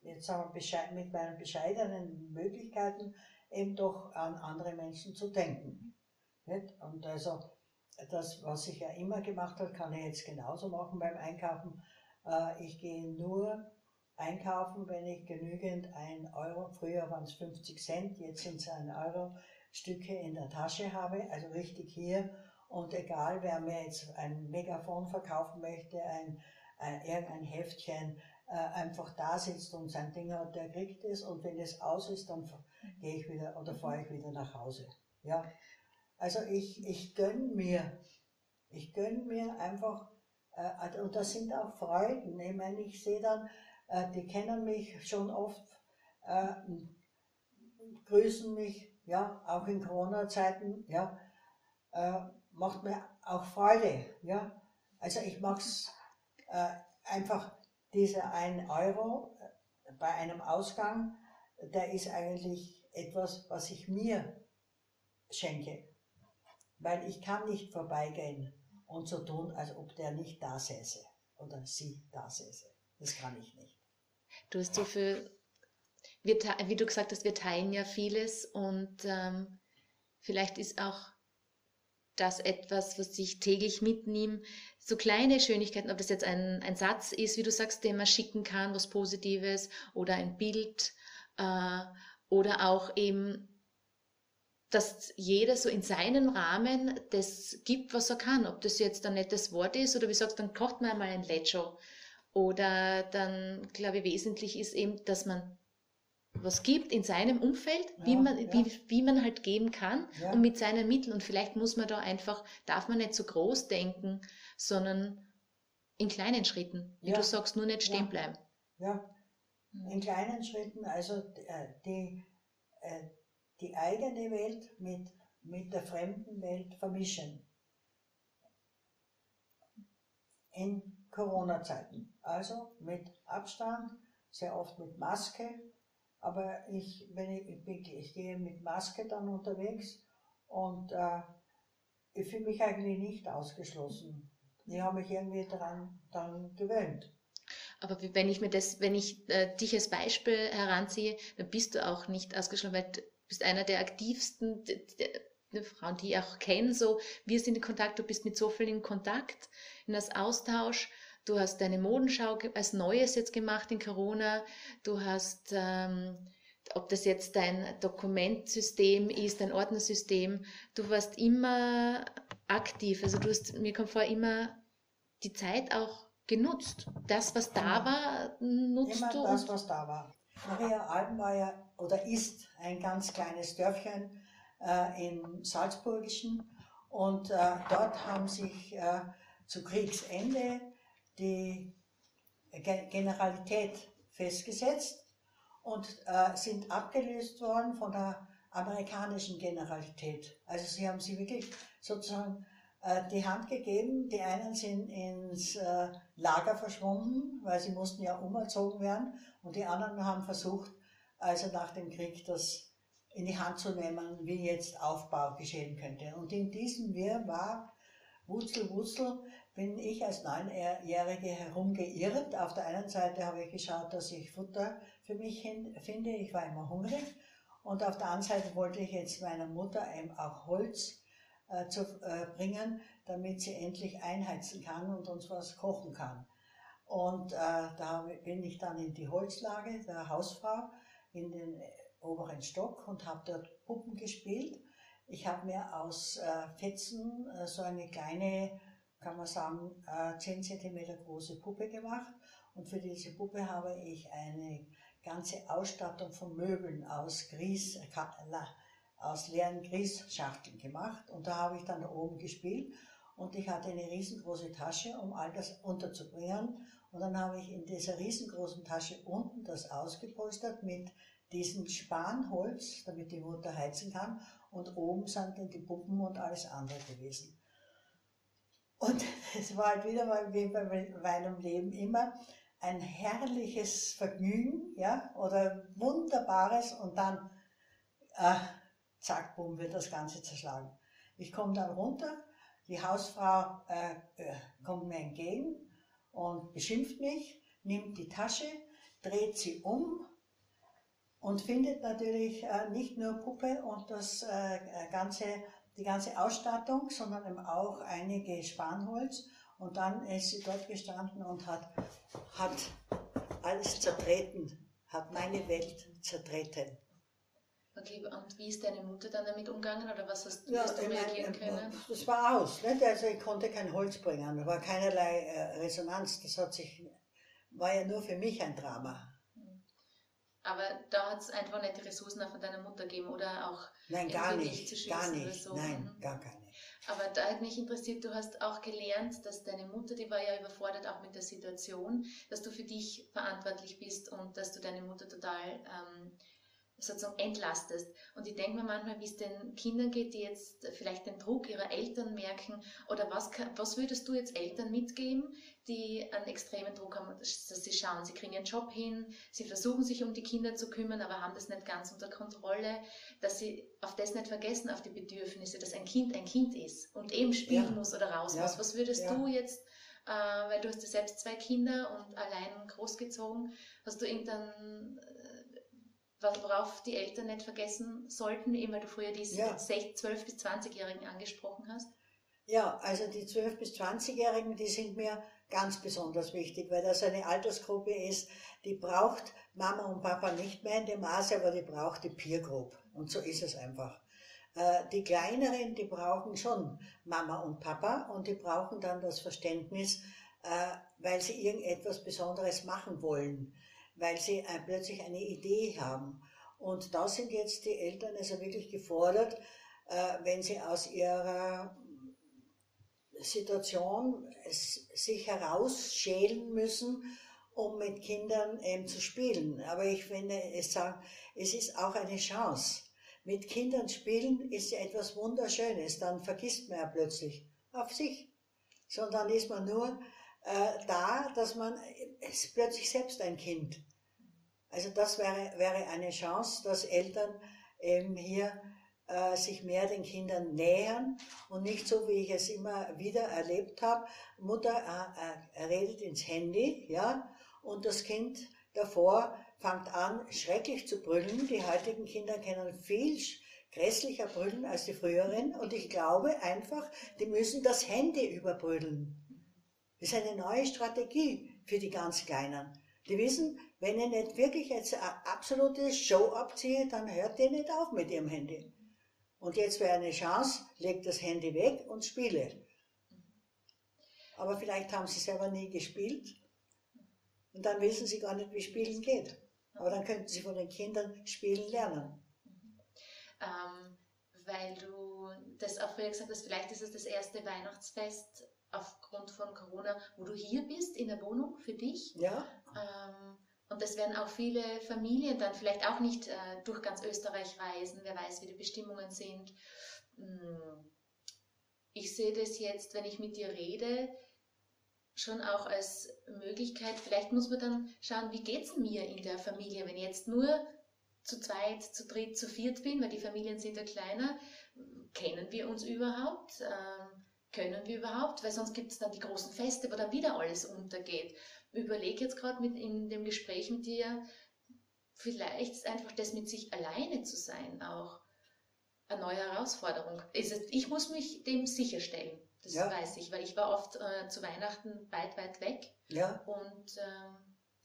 jetzt sagen wir, mit meinen bescheidenen Möglichkeiten eben doch an andere Menschen zu denken. Nicht? Und also das, was ich ja immer gemacht habe, kann ich jetzt genauso machen beim Einkaufen. Ich gehe nur einkaufen, wenn ich genügend ein Euro, früher waren es 50 Cent, jetzt sind es ein Euro, Stücke in der Tasche habe, also richtig hier. Und egal, wer mir jetzt ein Megafon verkaufen möchte, ein, ein irgendein Heftchen, äh, einfach da sitzt und sein Ding hat, der kriegt es. Und wenn es aus ist, dann gehe ich wieder oder fahre ich wieder nach Hause. Ja, also ich, ich gönne mir, ich gönne mir einfach, äh, und das sind auch Freuden. Ich meine, ich sehe dann, äh, die kennen mich schon oft, äh, grüßen mich, ja, auch in Corona-Zeiten, ja, äh, macht mir auch Freude, ja. Also ich mag's äh, einfach, dieser 1 Euro äh, bei einem Ausgang, der ist eigentlich etwas, was ich mir schenke weil ich kann nicht vorbeigehen und so tun, als ob der nicht da säße oder sie da säße. Das kann ich nicht. Du hast so viel, wir, wie du gesagt hast, wir teilen ja vieles und ähm, vielleicht ist auch das etwas, was ich täglich mitnehme. So kleine Schönigkeiten, ob das jetzt ein, ein Satz ist, wie du sagst, den man schicken kann, was Positives oder ein Bild äh, oder auch eben dass jeder so in seinem Rahmen das gibt, was er kann. Ob das jetzt ein nettes Wort ist oder wie sagst, dann kocht man einmal ein Lecho. Oder dann, glaube ich, wesentlich ist eben, dass man was gibt in seinem Umfeld, ja, wie, man, ja. wie, wie man halt geben kann ja. und mit seinen Mitteln. Und vielleicht muss man da einfach, darf man nicht so groß denken, sondern in kleinen Schritten, wie du sagst, nur nicht stehen bleiben. Ja, in kleinen Schritten, also äh, die, äh, die eigene Welt mit, mit der fremden Welt vermischen. In Corona-Zeiten. Also mit Abstand, sehr oft mit Maske, aber ich, wenn ich, ich, ich gehe mit Maske dann unterwegs und äh, ich fühle mich eigentlich nicht ausgeschlossen. Ich habe mich irgendwie daran, daran gewöhnt. Aber wenn ich mir das, wenn ich äh, dich als Beispiel heranziehe, dann bist du auch nicht ausgeschlossen, weil bist einer der aktivsten der Frauen, die ich auch kenne, so wir sind in Kontakt, du bist mit so vielen in Kontakt, in das Austausch. Du hast deine Modenschau als Neues jetzt gemacht in Corona. Du hast, ähm, ob das jetzt dein Dokumentsystem ist, dein Ordnersystem, du warst immer aktiv. Also du hast, mir kommt vor, immer die Zeit auch genutzt. Das, was da war, nutzt immer du. das, was da war. Maria ja oder ist ein ganz kleines Dörfchen äh, im Salzburgischen und äh, dort haben sich äh, zu Kriegsende die Generalität festgesetzt und äh, sind abgelöst worden von der amerikanischen Generalität. Also sie haben sie wirklich sozusagen äh, die Hand gegeben. Die einen sind ins äh, Lager verschwunden, weil sie mussten ja umerzogen werden und die anderen haben versucht, also nach dem Krieg das in die Hand zu nehmen, wie jetzt Aufbau geschehen könnte. Und in diesem Wirrwarr, Wurzel, Wurzel, bin ich als Neunjährige herumgeirrt. Auf der einen Seite habe ich geschaut, dass ich Futter für mich hin, finde. Ich war immer hungrig. Und auf der anderen Seite wollte ich jetzt meiner Mutter eben auch Holz äh, zu äh, bringen, damit sie endlich einheizen kann und uns was kochen kann. Und äh, da bin ich dann in die Holzlage der Hausfrau in den oberen Stock und habe dort Puppen gespielt. Ich habe mir aus äh, Fetzen äh, so eine kleine kann man sagen, 10 äh, cm große Puppe gemacht. Und für diese Puppe habe ich eine ganze Ausstattung von Möbeln aus Grieß, äh, aus leeren Grießschachteln gemacht. Und da habe ich dann da oben gespielt. Und ich hatte eine riesengroße Tasche, um all das unterzubringen. Und dann habe ich in dieser riesengroßen Tasche unten das ausgepolstert mit diesem Spanholz, damit die Mutter heizen kann. Und oben sind dann die Puppen und alles andere gewesen. Und es war halt wieder mal wie bei meinem Leben immer ein herrliches Vergnügen, ja, oder wunderbares und dann, äh, zack, bumm, wird das Ganze zerschlagen. Ich komme dann runter, die Hausfrau äh, äh, kommt mir entgegen und beschimpft mich, nimmt die Tasche, dreht sie um und findet natürlich äh, nicht nur Puppe und das äh, ganze die ganze Ausstattung, sondern eben auch einige Spanholz. Und dann ist sie dort gestanden und hat, hat alles zertreten, hat meine Welt zertreten. Okay, und wie ist deine Mutter dann damit umgegangen oder was hast du, ja, hast du reagieren meine, können? Das war aus, nicht? also ich konnte kein Holz bringen, da war keinerlei äh, Resonanz, das hat sich, war ja nur für mich ein Drama. Aber da hat es einfach nicht die Ressourcen von deiner Mutter gegeben oder auch Nein, gar nicht, gar nicht, so. nein, mhm. gar keine. Aber da hat mich interessiert, du hast auch gelernt, dass deine Mutter, die war ja überfordert auch mit der Situation, dass du für dich verantwortlich bist und dass du deine Mutter total ähm, sozusagen entlastest. Und ich denke mir manchmal, wie es den Kindern geht, die jetzt vielleicht den Druck ihrer Eltern merken, oder was, was würdest du jetzt Eltern mitgeben, die einen extremen Druck haben, dass sie schauen, sie kriegen ihren Job hin, sie versuchen sich um die Kinder zu kümmern, aber haben das nicht ganz unter Kontrolle, dass sie auf das nicht vergessen, auf die Bedürfnisse, dass ein Kind ein Kind ist und eben spielen ja. muss oder raus ja. muss. Was würdest ja. du jetzt äh, weil du hast ja selbst zwei Kinder und allein großgezogen, hast du irgendeinen worauf die Eltern nicht vergessen sollten, eben weil du früher die ja. 12- bis 20-Jährigen angesprochen hast? Ja, also die 12- bis 20-Jährigen, die sind mir ganz besonders wichtig, weil das eine Altersgruppe ist, die braucht Mama und Papa nicht mehr in dem Maße, aber die braucht die Peer Group. Und so ist es einfach. Äh, die Kleineren, die brauchen schon Mama und Papa und die brauchen dann das Verständnis, äh, weil sie irgendetwas Besonderes machen wollen weil sie äh, plötzlich eine Idee haben. Und da sind jetzt die Eltern also wirklich gefordert, äh, wenn sie aus ihrer Situation sich herausschälen müssen, um mit Kindern eben zu spielen. Aber ich finde, es, ist auch eine Chance. Mit Kindern spielen ist ja etwas Wunderschönes. Dann vergisst man ja plötzlich auf sich. Sondern ist man nur äh, da, dass man ist plötzlich selbst ein Kind. Also das wäre, wäre eine Chance, dass Eltern eben hier äh, sich mehr den Kindern nähern und nicht so, wie ich es immer wieder erlebt habe. Mutter äh, äh, redet ins Handy, ja, und das Kind davor fängt an, schrecklich zu brüllen. Die heutigen Kinder kennen viel grässlicher brüllen als die früheren und ich glaube einfach, die müssen das Handy überbrüllen. Das ist eine neue Strategie für die ganz Kleinen. Die wissen, wenn ich nicht wirklich jetzt eine absolute Show abziehe, dann hört die nicht auf mit ihrem Handy. Und jetzt wäre eine Chance, leg das Handy weg und spiele. Aber vielleicht haben sie selber nie gespielt und dann wissen sie gar nicht, wie Spielen geht. Aber dann könnten sie von den Kindern spielen lernen. Ähm, weil du das auch früher gesagt hast, vielleicht ist es das erste Weihnachtsfest aufgrund von Corona, wo du hier bist in der Wohnung für dich. Ja. Ähm, und das werden auch viele Familien dann vielleicht auch nicht äh, durch ganz Österreich reisen. Wer weiß, wie die Bestimmungen sind. Hm. Ich sehe das jetzt, wenn ich mit dir rede, schon auch als Möglichkeit. Vielleicht muss man dann schauen, wie geht es mir in der Familie, wenn ich jetzt nur zu zweit, zu dritt, zu viert bin, weil die Familien sind ja kleiner. Kennen wir uns überhaupt? Ähm, können wir überhaupt? Weil sonst gibt es dann die großen Feste, wo dann wieder alles untergeht. Überleg jetzt gerade in dem Gespräch mit dir, vielleicht ist einfach das mit sich alleine zu sein auch eine neue Herausforderung. Ich muss mich dem sicherstellen. Das ja. weiß ich, weil ich war oft äh, zu Weihnachten weit, weit weg. Ja. Und äh,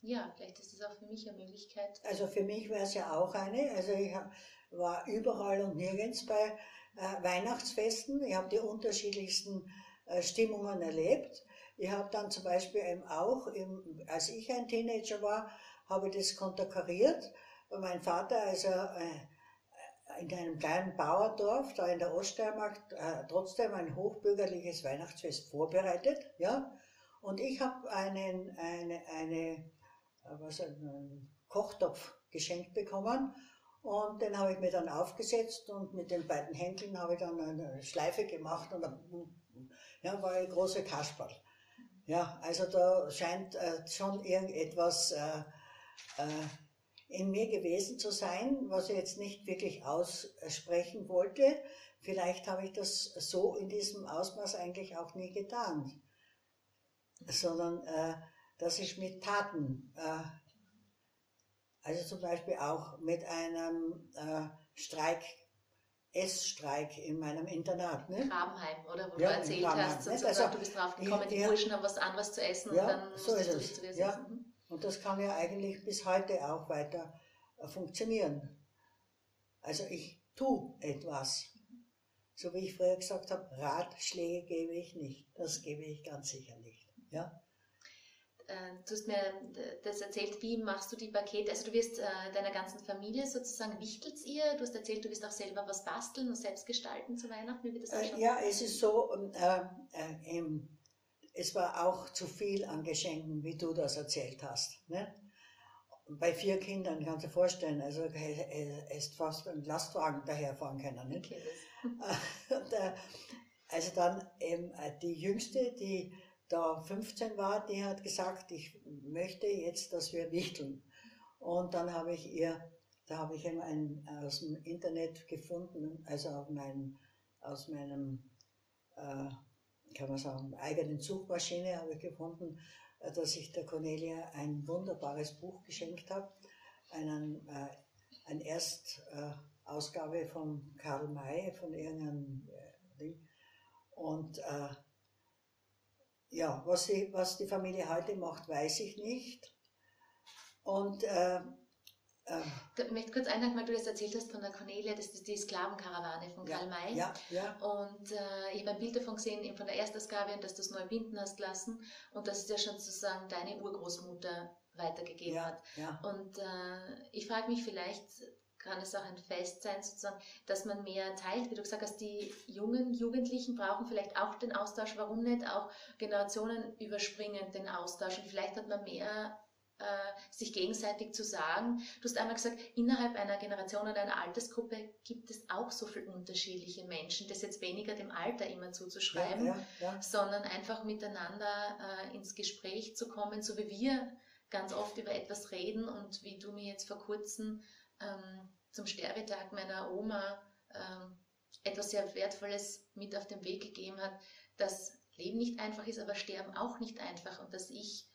ja, vielleicht ist das auch für mich eine Möglichkeit. Also für mich wäre es ja auch eine. Also ich hab, war überall und nirgends bei äh, Weihnachtsfesten. Ich habe die unterschiedlichsten äh, Stimmungen erlebt. Ich habe dann zum Beispiel eben auch, im, als ich ein Teenager war, habe ich das konterkariert. Mein Vater, also äh, in einem kleinen Bauerdorf, da in der Oststeiermark, äh, trotzdem ein hochbürgerliches Weihnachtsfest vorbereitet. Ja? Und ich habe einen, eine, eine, äh, was, einen Kochtopf geschenkt bekommen und den habe ich mir dann aufgesetzt und mit den beiden Händen habe ich dann eine Schleife gemacht und dann ja, war ein großer Kasperl. Ja, also da scheint äh, schon irgendetwas äh, äh, in mir gewesen zu sein, was ich jetzt nicht wirklich aussprechen wollte. Vielleicht habe ich das so in diesem Ausmaß eigentlich auch nie getan, sondern äh, dass ich mit Taten äh, also zum Beispiel auch mit einem äh, Streik, Essstreik in meinem Internat. Ne? Grabenheim, oder? Wo ja, du erzählt hast, ne? also, du bist drauf gekommen, die ja, Burschen haben was anderes zu essen ja, und dann so ist es. zu ja. Mhm. Und das kann ja eigentlich bis heute auch weiter äh, funktionieren. Also ich tue etwas. So wie ich früher gesagt habe, Ratschläge gebe ich nicht. Das gebe ich ganz sicher nicht. Ja? Äh, du hast mir das erzählt, wie machst du die Pakete? Also du wirst äh, deiner ganzen Familie sozusagen, wichtelst ihr? Du hast erzählt, du wirst auch selber was basteln und selbst gestalten zu Weihnachten. Wie wird das? Äh, ja, es ist so, äh, äh, es war auch zu viel an Geschenken, wie du das erzählt hast. Ne? Bei vier Kindern, kannst du dir vorstellen, also ist fast ein Lastwagen daherfahren können. Ne? Okay, und, äh, also dann eben die Jüngste, die da 15 war, die hat gesagt, ich möchte jetzt, dass wir wichteln. Und dann habe ich ihr, da habe ich eben ein, aus dem Internet gefunden, also auf mein, aus meinem, äh, kann man sagen, eigenen Suchmaschine habe ich gefunden, äh, dass ich der Cornelia ein wunderbares Buch geschenkt habe, einen, äh, eine Erstausgabe äh, von Karl May, von irgendeinem äh, Ding. Und äh, ja, was, sie, was die Familie heute macht, weiß ich nicht. Und äh, äh, ich möchte kurz einhaken, weil du das erzählt hast von der Cornelia, das ist die Sklavenkarawane von Karl May. Ja, ja. Und äh, ich habe ein Bild davon gesehen, eben von der Erstausgabe, dass du es neu binden hast lassen und dass es ja schon sozusagen deine Urgroßmutter weitergegeben ja, hat. Ja. Und äh, ich frage mich vielleicht, kann es auch ein Fest sein, sozusagen, dass man mehr teilt. Wie du gesagt hast, die jungen Jugendlichen brauchen vielleicht auch den Austausch. Warum nicht auch Generationen überspringend den Austausch? Und vielleicht hat man mehr äh, sich gegenseitig zu sagen. Du hast einmal gesagt, innerhalb einer Generation oder einer Altersgruppe gibt es auch so viele unterschiedliche Menschen. Das jetzt weniger dem Alter immer zuzuschreiben, ja, ja, ja. sondern einfach miteinander äh, ins Gespräch zu kommen, so wie wir ganz oft über etwas reden und wie du mir jetzt vor kurzem ähm, zum Sterbetag meiner Oma ähm, etwas sehr Wertvolles mit auf den Weg gegeben hat, dass Leben nicht einfach ist, aber Sterben auch nicht einfach und dass ich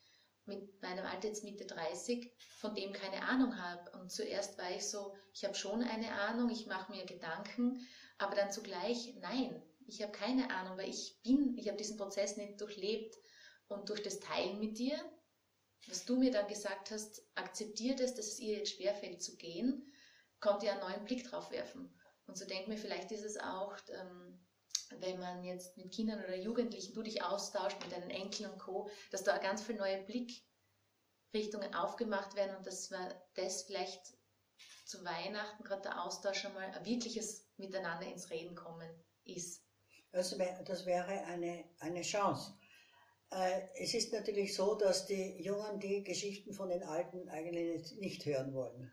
mit meinem Alter jetzt Mitte 30 von dem keine Ahnung habe. Und zuerst war ich so, ich habe schon eine Ahnung, ich mache mir Gedanken, aber dann zugleich, nein, ich habe keine Ahnung, weil ich bin, ich habe diesen Prozess nicht durchlebt. Und durch das Teilen mit dir was du mir dann gesagt hast, akzeptiert es, dass es ihr jetzt schwerfällt zu gehen, konnte ihr einen neuen Blick drauf werfen. Und so denkt mir, vielleicht ist es auch, ähm, wenn man jetzt mit Kindern oder Jugendlichen, du dich austauscht mit deinen Enkeln und Co., dass da ganz viele neue Blickrichtungen aufgemacht werden und dass man das vielleicht zu Weihnachten, gerade der Austausch einmal ein wirkliches Miteinander ins Reden kommen ist. Das wäre eine, eine Chance. Äh, es ist natürlich so, dass die Jungen die Geschichten von den Alten eigentlich nicht hören wollen.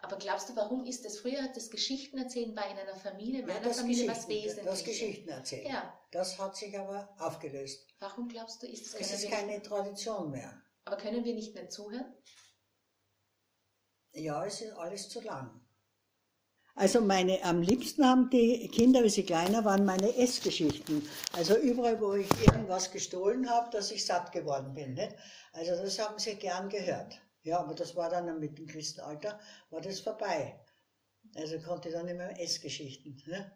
Aber glaubst du, warum ist das? Früher hat das Geschichten erzählen bei in einer Familie, in meiner ja, Familie was Wesentliches. Das Geschichten erzählen. Ja. Das hat sich aber aufgelöst. Warum glaubst du, ist das? Es ist keine Tradition mehr. Aber können wir nicht mehr zuhören? Ja, es ist alles zu lang. Also meine, am liebsten haben die Kinder, wie sie kleiner waren, meine Essgeschichten. Also überall, wo ich irgendwas gestohlen habe, dass ich satt geworden bin. Nicht? Also das haben sie gern gehört. Ja, aber das war dann mit dem Christenalter, war das vorbei. Also konnte ich dann immer Essgeschichten. Ne?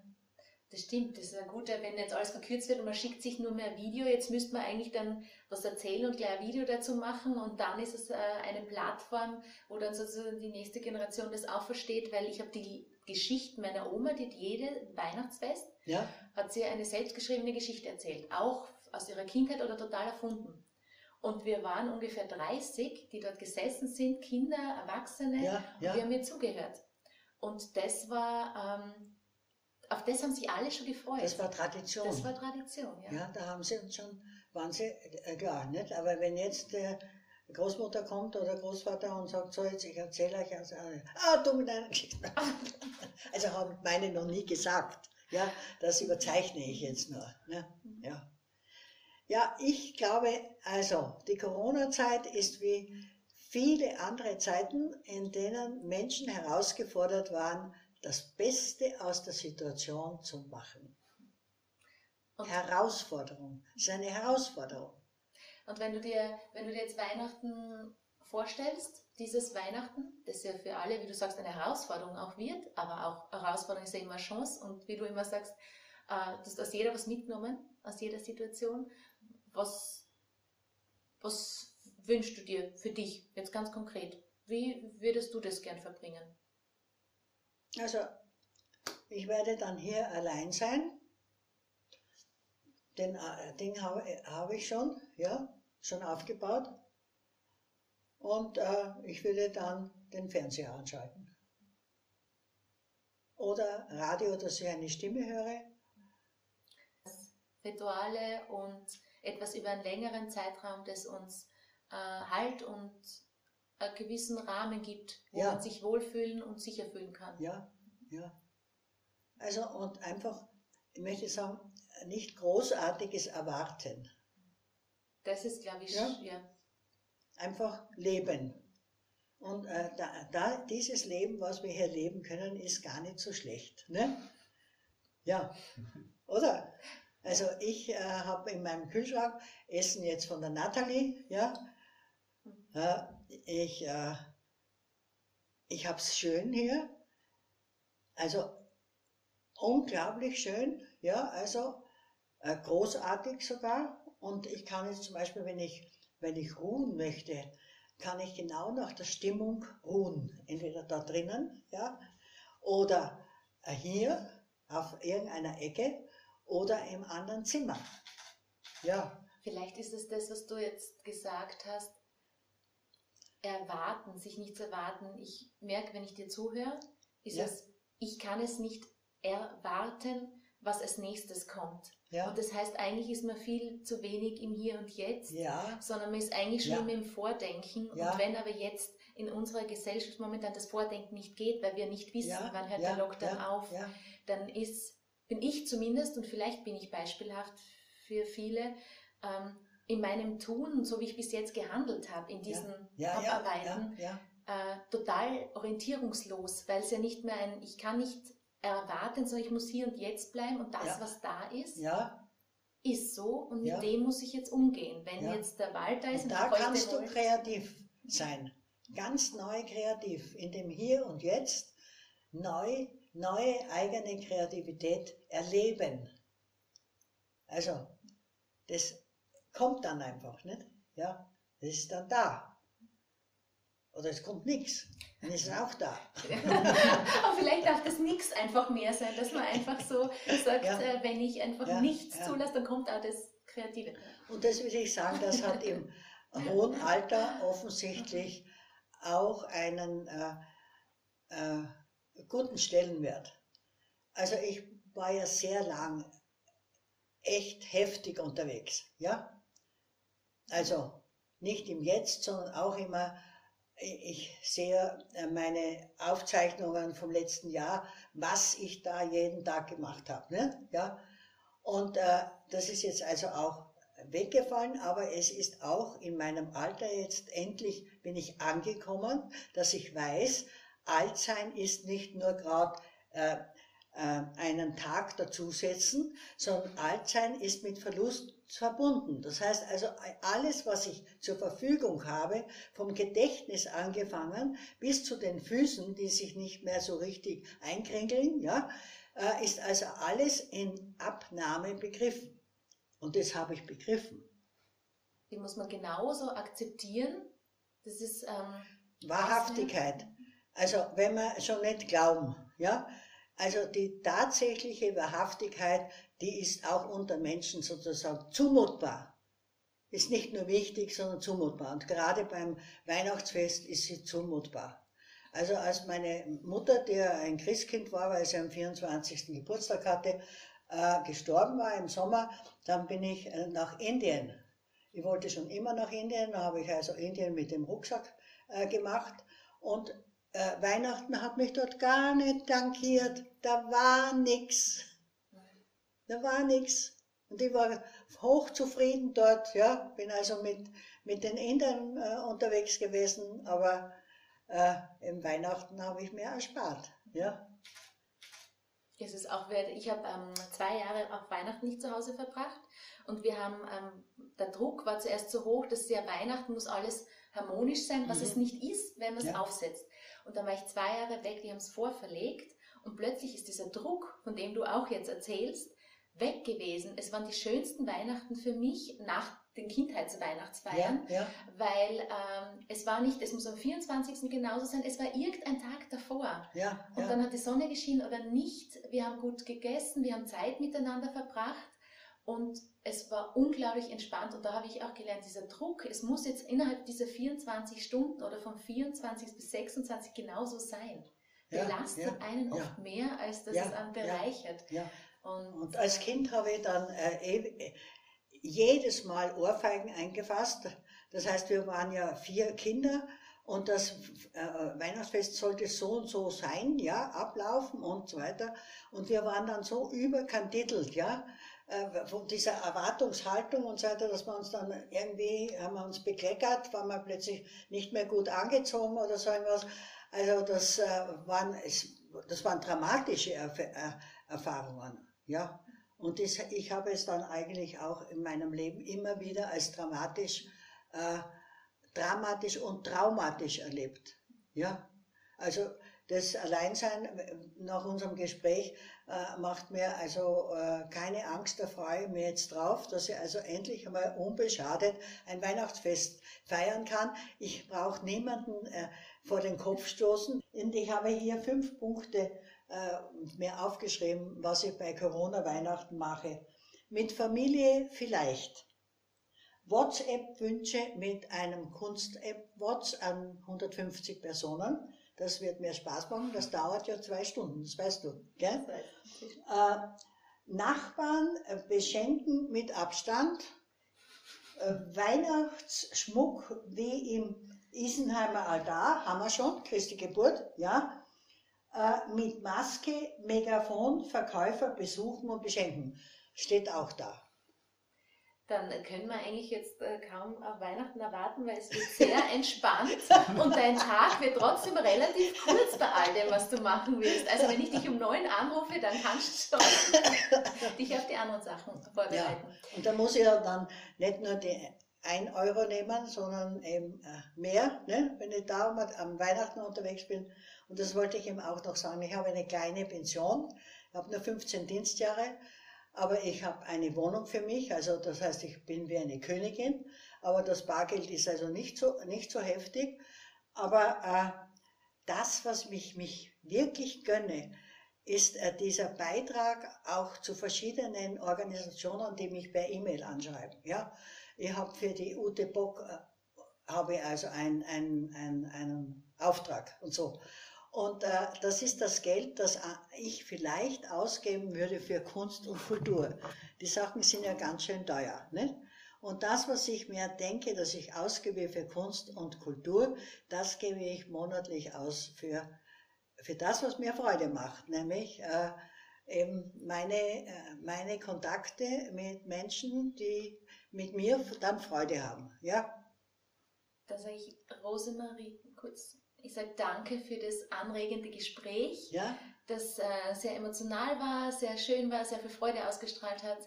Das stimmt, das ist ein guter, wenn jetzt alles verkürzt wird und man schickt sich nur mehr Video, jetzt müsste man eigentlich dann was erzählen und gleich ein Video dazu machen und dann ist es äh, eine Plattform, wo dann sozusagen die nächste Generation das auch versteht, weil ich habe die Geschichten meiner Oma, die jede Weihnachtsfest, ja. hat sie eine selbstgeschriebene Geschichte erzählt, auch aus ihrer Kindheit oder total erfunden. Und wir waren ungefähr 30, die dort gesessen sind, Kinder, Erwachsene, ja, ja. und wir haben ihr zugehört. Und das war, ähm, auf das haben sich alle schon gefreut. Das war Tradition. Das war Tradition, ja. Ja, da haben sie uns schon, waren sie, äh, klar, nicht? Aber wenn jetzt der Großmutter kommt oder Großvater und sagt, so jetzt, ich erzähle euch, also, ah, du mit Geschichte. Also haben meine noch nie gesagt. Ja, das überzeichne ich jetzt nur. Ne? Ja. ja, ich glaube, also die Corona-Zeit ist wie viele andere Zeiten, in denen Menschen herausgefordert waren, das Beste aus der Situation zu machen. Und Herausforderung. Das ist eine Herausforderung. Und wenn du dir, wenn du dir jetzt Weihnachten vorstellst, dieses Weihnachten, das ja für alle, wie du sagst, eine Herausforderung auch wird, aber auch Herausforderung ist ja immer Chance und wie du immer sagst, äh, du hast aus jeder was mitgenommen, aus jeder Situation. Was, was wünschst du dir für dich, jetzt ganz konkret? Wie würdest du das gern verbringen? Also, ich werde dann hier allein sein. Den äh, Ding habe hab ich schon, ja, schon aufgebaut. Und äh, ich würde dann den Fernseher anschalten. Oder Radio, dass ich eine Stimme höre. Rituale und etwas über einen längeren Zeitraum, das uns äh, Halt und einen gewissen Rahmen gibt, wo ja. man sich wohlfühlen und sicher fühlen kann. Ja, ja. Also und einfach, ich möchte sagen, nicht großartiges Erwarten. Das ist, glaube ich, ja. ja. Einfach leben. Und äh, da, da, dieses Leben, was wir hier leben können, ist gar nicht so schlecht. Ne? Ja, oder? Also ich äh, habe in meinem Kühlschrank Essen jetzt von der Natalie, ja. Äh, ich äh, ich habe es schön hier. Also unglaublich schön, ja, also äh, großartig sogar. Und ich kann jetzt zum Beispiel, wenn ich, wenn ich ruhen möchte, kann ich genau nach der Stimmung ruhen. Entweder da drinnen, ja, oder hier auf irgendeiner Ecke oder im anderen Zimmer. Ja. Vielleicht ist es das, was du jetzt gesagt hast, erwarten, sich nicht zu erwarten. Ich merke, wenn ich dir zuhöre, ist ja. es, ich kann es nicht erwarten, was als nächstes kommt. Ja. Und das heißt, eigentlich ist man viel zu wenig im Hier und Jetzt, ja. sondern man ist eigentlich schon ja. immer im Vordenken. Und wenn aber jetzt in unserer Gesellschaft momentan das Vordenken nicht geht, weil wir nicht wissen, wann hört der Lockdown auf, dann ist, bin ich zumindest, und vielleicht bin ich beispielhaft für viele, ähm, in meinem Tun, so wie ich bis jetzt gehandelt habe, in diesen Abarbeiten, äh, total orientierungslos, weil es ja nicht mehr ein, ich kann nicht erwarten, sondern ich muss hier und jetzt bleiben und das, ja. was da ist, ja. ist so und mit ja. dem muss ich jetzt umgehen. Wenn jetzt der Wald da ist und, und da kannst du kreativ sein, ganz neu kreativ, in dem Hier und Jetzt neu, neue eigene Kreativität erleben. Also, das kommt dann einfach, nicht? Ja, das ist dann da. Oder es kommt nichts. Dann ist es auch da. Aber vielleicht darf das nichts einfach mehr sein, dass man einfach so sagt, ja. äh, wenn ich einfach ja, nichts ja. zulasse, dann kommt auch das Kreative. Und das will ich sagen, das hat im hohen Alter offensichtlich auch einen äh, äh, guten Stellenwert. Also ich war ja sehr lang echt heftig unterwegs, ja. Also nicht im Jetzt, sondern auch immer ich sehe äh, meine Aufzeichnungen vom letzten Jahr, was ich da jeden Tag gemacht habe. Ne? Ja? Und äh, das ist jetzt also auch weggefallen, aber es ist auch in meinem Alter jetzt endlich bin ich angekommen, dass ich weiß, alt sein ist nicht nur gerade äh, äh, einen Tag dazusetzen, sondern Altsein ist mit Verlust verbunden. Das heißt also, alles, was ich zur Verfügung habe, vom Gedächtnis angefangen bis zu den Füßen, die sich nicht mehr so richtig einkringeln, ja, äh, ist also alles in Abnahme begriffen. Und das habe ich begriffen. Die muss man genauso akzeptieren. Das ist ähm, Wahrhaftigkeit. Also wenn wir schon nicht glauben, ja, also die tatsächliche Wahrhaftigkeit, die ist auch unter Menschen sozusagen zumutbar. Ist nicht nur wichtig, sondern zumutbar. Und gerade beim Weihnachtsfest ist sie zumutbar. Also als meine Mutter, die ein Christkind war, weil sie am 24. Geburtstag hatte, äh, gestorben war im Sommer, dann bin ich äh, nach Indien. Ich wollte schon immer nach Indien, da habe ich also Indien mit dem Rucksack äh, gemacht. Und äh, Weihnachten hat mich dort gar nicht tankiert. Da war nichts. Da war nichts. Und ich war hochzufrieden dort, ja. Bin also mit, mit den Indern äh, unterwegs gewesen, aber äh, im Weihnachten habe ich mir erspart, ja. Es ist auch wert. Ich habe ähm, zwei Jahre auch Weihnachten nicht zu Hause verbracht und wir haben, ähm, der Druck war zuerst so hoch, dass ja Weihnachten muss alles harmonisch sein, was mhm. es nicht ist, wenn man es ja. aufsetzt. Und dann war ich zwei Jahre weg, die haben es vorverlegt und plötzlich ist dieser Druck, von dem du auch jetzt erzählst, weg gewesen. Es waren die schönsten Weihnachten für mich nach den Kindheitsweihnachtsfeiern, ja, ja. weil ähm, es war nicht, es muss am 24. genauso sein, es war irgendein Tag davor. Ja, und dann hat die Sonne geschienen oder nicht. Wir haben gut gegessen, wir haben Zeit miteinander verbracht und es war unglaublich entspannt und da habe ich auch gelernt, dieser Druck, es muss jetzt innerhalb dieser 24 Stunden oder von 24 bis 26 genauso sein. Belastet ja, einen oft ja. mehr, als dass es einen bereichert. Und, und, als Kind habe ich dann äh, jedes Mal Ohrfeigen eingefasst. Das heißt, wir waren ja vier Kinder und das äh, Weihnachtsfest sollte so und so sein, ja, ablaufen und so weiter. Und wir waren dann so überkandidelt, ja, äh, von dieser Erwartungshaltung und so weiter, dass wir uns dann irgendwie, haben wir uns bekleckert, waren wir plötzlich nicht mehr gut angezogen oder so irgendwas. Also das äh, waren, das waren dramatische äh, Erfahrungen, ja. Und ich habe es dann eigentlich auch in meinem Leben immer wieder als dramatisch, äh, dramatisch und traumatisch erlebt, ja. Also das Alleinsein nach unserem Gespräch äh, macht mir also äh, keine Angst, da freue ich mich jetzt drauf, dass ich also endlich einmal unbeschadet ein Weihnachtsfest feiern kann. Ich brauche niemanden äh, vor den Kopf stoßen. Und ich habe hier fünf Punkte äh, mir aufgeschrieben, was ich bei Corona Weihnachten mache. Mit Familie vielleicht. WhatsApp-Wünsche mit einem Kunst-App-Watch an 150 Personen das wird mir Spaß machen. Das dauert ja zwei Stunden, das weißt du. Gell? Äh, Nachbarn äh, beschenken mit Abstand. Äh, Weihnachtsschmuck wie im Isenheimer Altar, haben wir schon, Christi Geburt, ja. Äh, mit Maske, Megafon, Verkäufer besuchen und beschenken. Steht auch da dann können wir eigentlich jetzt äh, kaum auf Weihnachten erwarten, weil es wird sehr entspannt und dein Tag wird trotzdem relativ kurz bei all dem, was du machen willst. Also wenn ich dich um neun anrufe, dann kannst du schon dich auf die anderen Sachen vorbereiten. Ja. Und da muss ich ja dann nicht nur die 1 Euro nehmen, sondern eben äh, mehr, ne? wenn ich da am Weihnachten unterwegs bin. Und das wollte ich ihm auch noch sagen. Ich habe eine kleine Pension, ich habe nur 15 Dienstjahre aber ich habe eine Wohnung für mich, also das heißt, ich bin wie eine Königin, aber das Bargeld ist also nicht so, nicht so heftig. Aber äh, das, was mich, mich wirklich gönne, ist äh, dieser Beitrag auch zu verschiedenen Organisationen, die mich per E-Mail anschreiben. Ja? Ich habe für die Ute Bock äh, habe also ein, ein, ein, einen Auftrag und so. Und äh, das ist das Geld, das äh, ich vielleicht ausgeben würde für Kunst und Kultur. Die Sachen sind ja ganz schön teuer. Nicht? Und das, was ich mir denke, dass ich ausgebe für Kunst und Kultur, das gebe ich monatlich aus für, für das, was mir Freude macht, nämlich äh, eben meine, äh, meine Kontakte mit Menschen, die mit mir dann Freude haben. Ja? Da sage ich Rosemarie kurz ich sage danke für das anregende Gespräch. Ja, das äh, sehr emotional war, sehr schön war, sehr viel Freude ausgestrahlt hat.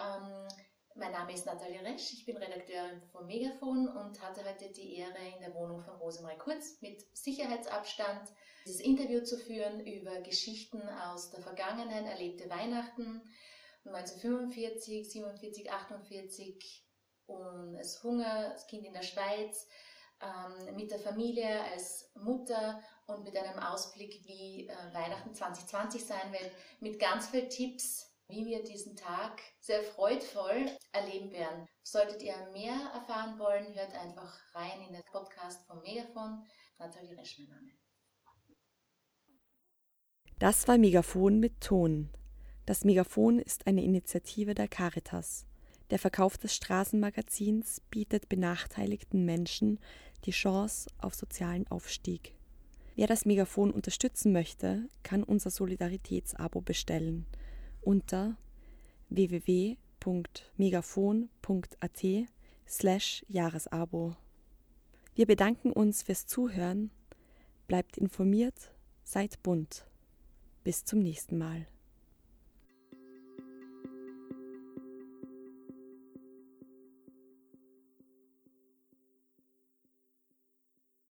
Ähm, mein Name ist Nathalie Resch, ich bin Redakteurin von Megafon und hatte heute die Ehre, in der Wohnung von Rosemarie Kurz mit Sicherheitsabstand dieses Interview zu führen über Geschichten aus der Vergangenheit, erlebte Weihnachten 1945, 47, 48 und das Hunger, das Kind in der Schweiz, ähm, mit der Familie als Mutter und mit einem Ausblick, wie äh, Weihnachten 2020 sein wird, mit ganz vielen Tipps, wie wir diesen Tag sehr freudvoll erleben werden. Solltet ihr mehr erfahren wollen, hört einfach rein in den Podcast vom Megafon. Nathalie Resch, mein Name. Das war Megafon mit Ton. Das Megafon ist eine Initiative der Caritas. Der Verkauf des Straßenmagazins bietet benachteiligten Menschen die Chance auf sozialen Aufstieg. Wer das Megafon unterstützen möchte, kann unser Solidaritätsabo bestellen unter www.megafon.at slash Jahresabo. Wir bedanken uns fürs Zuhören, bleibt informiert, seid bunt. Bis zum nächsten Mal.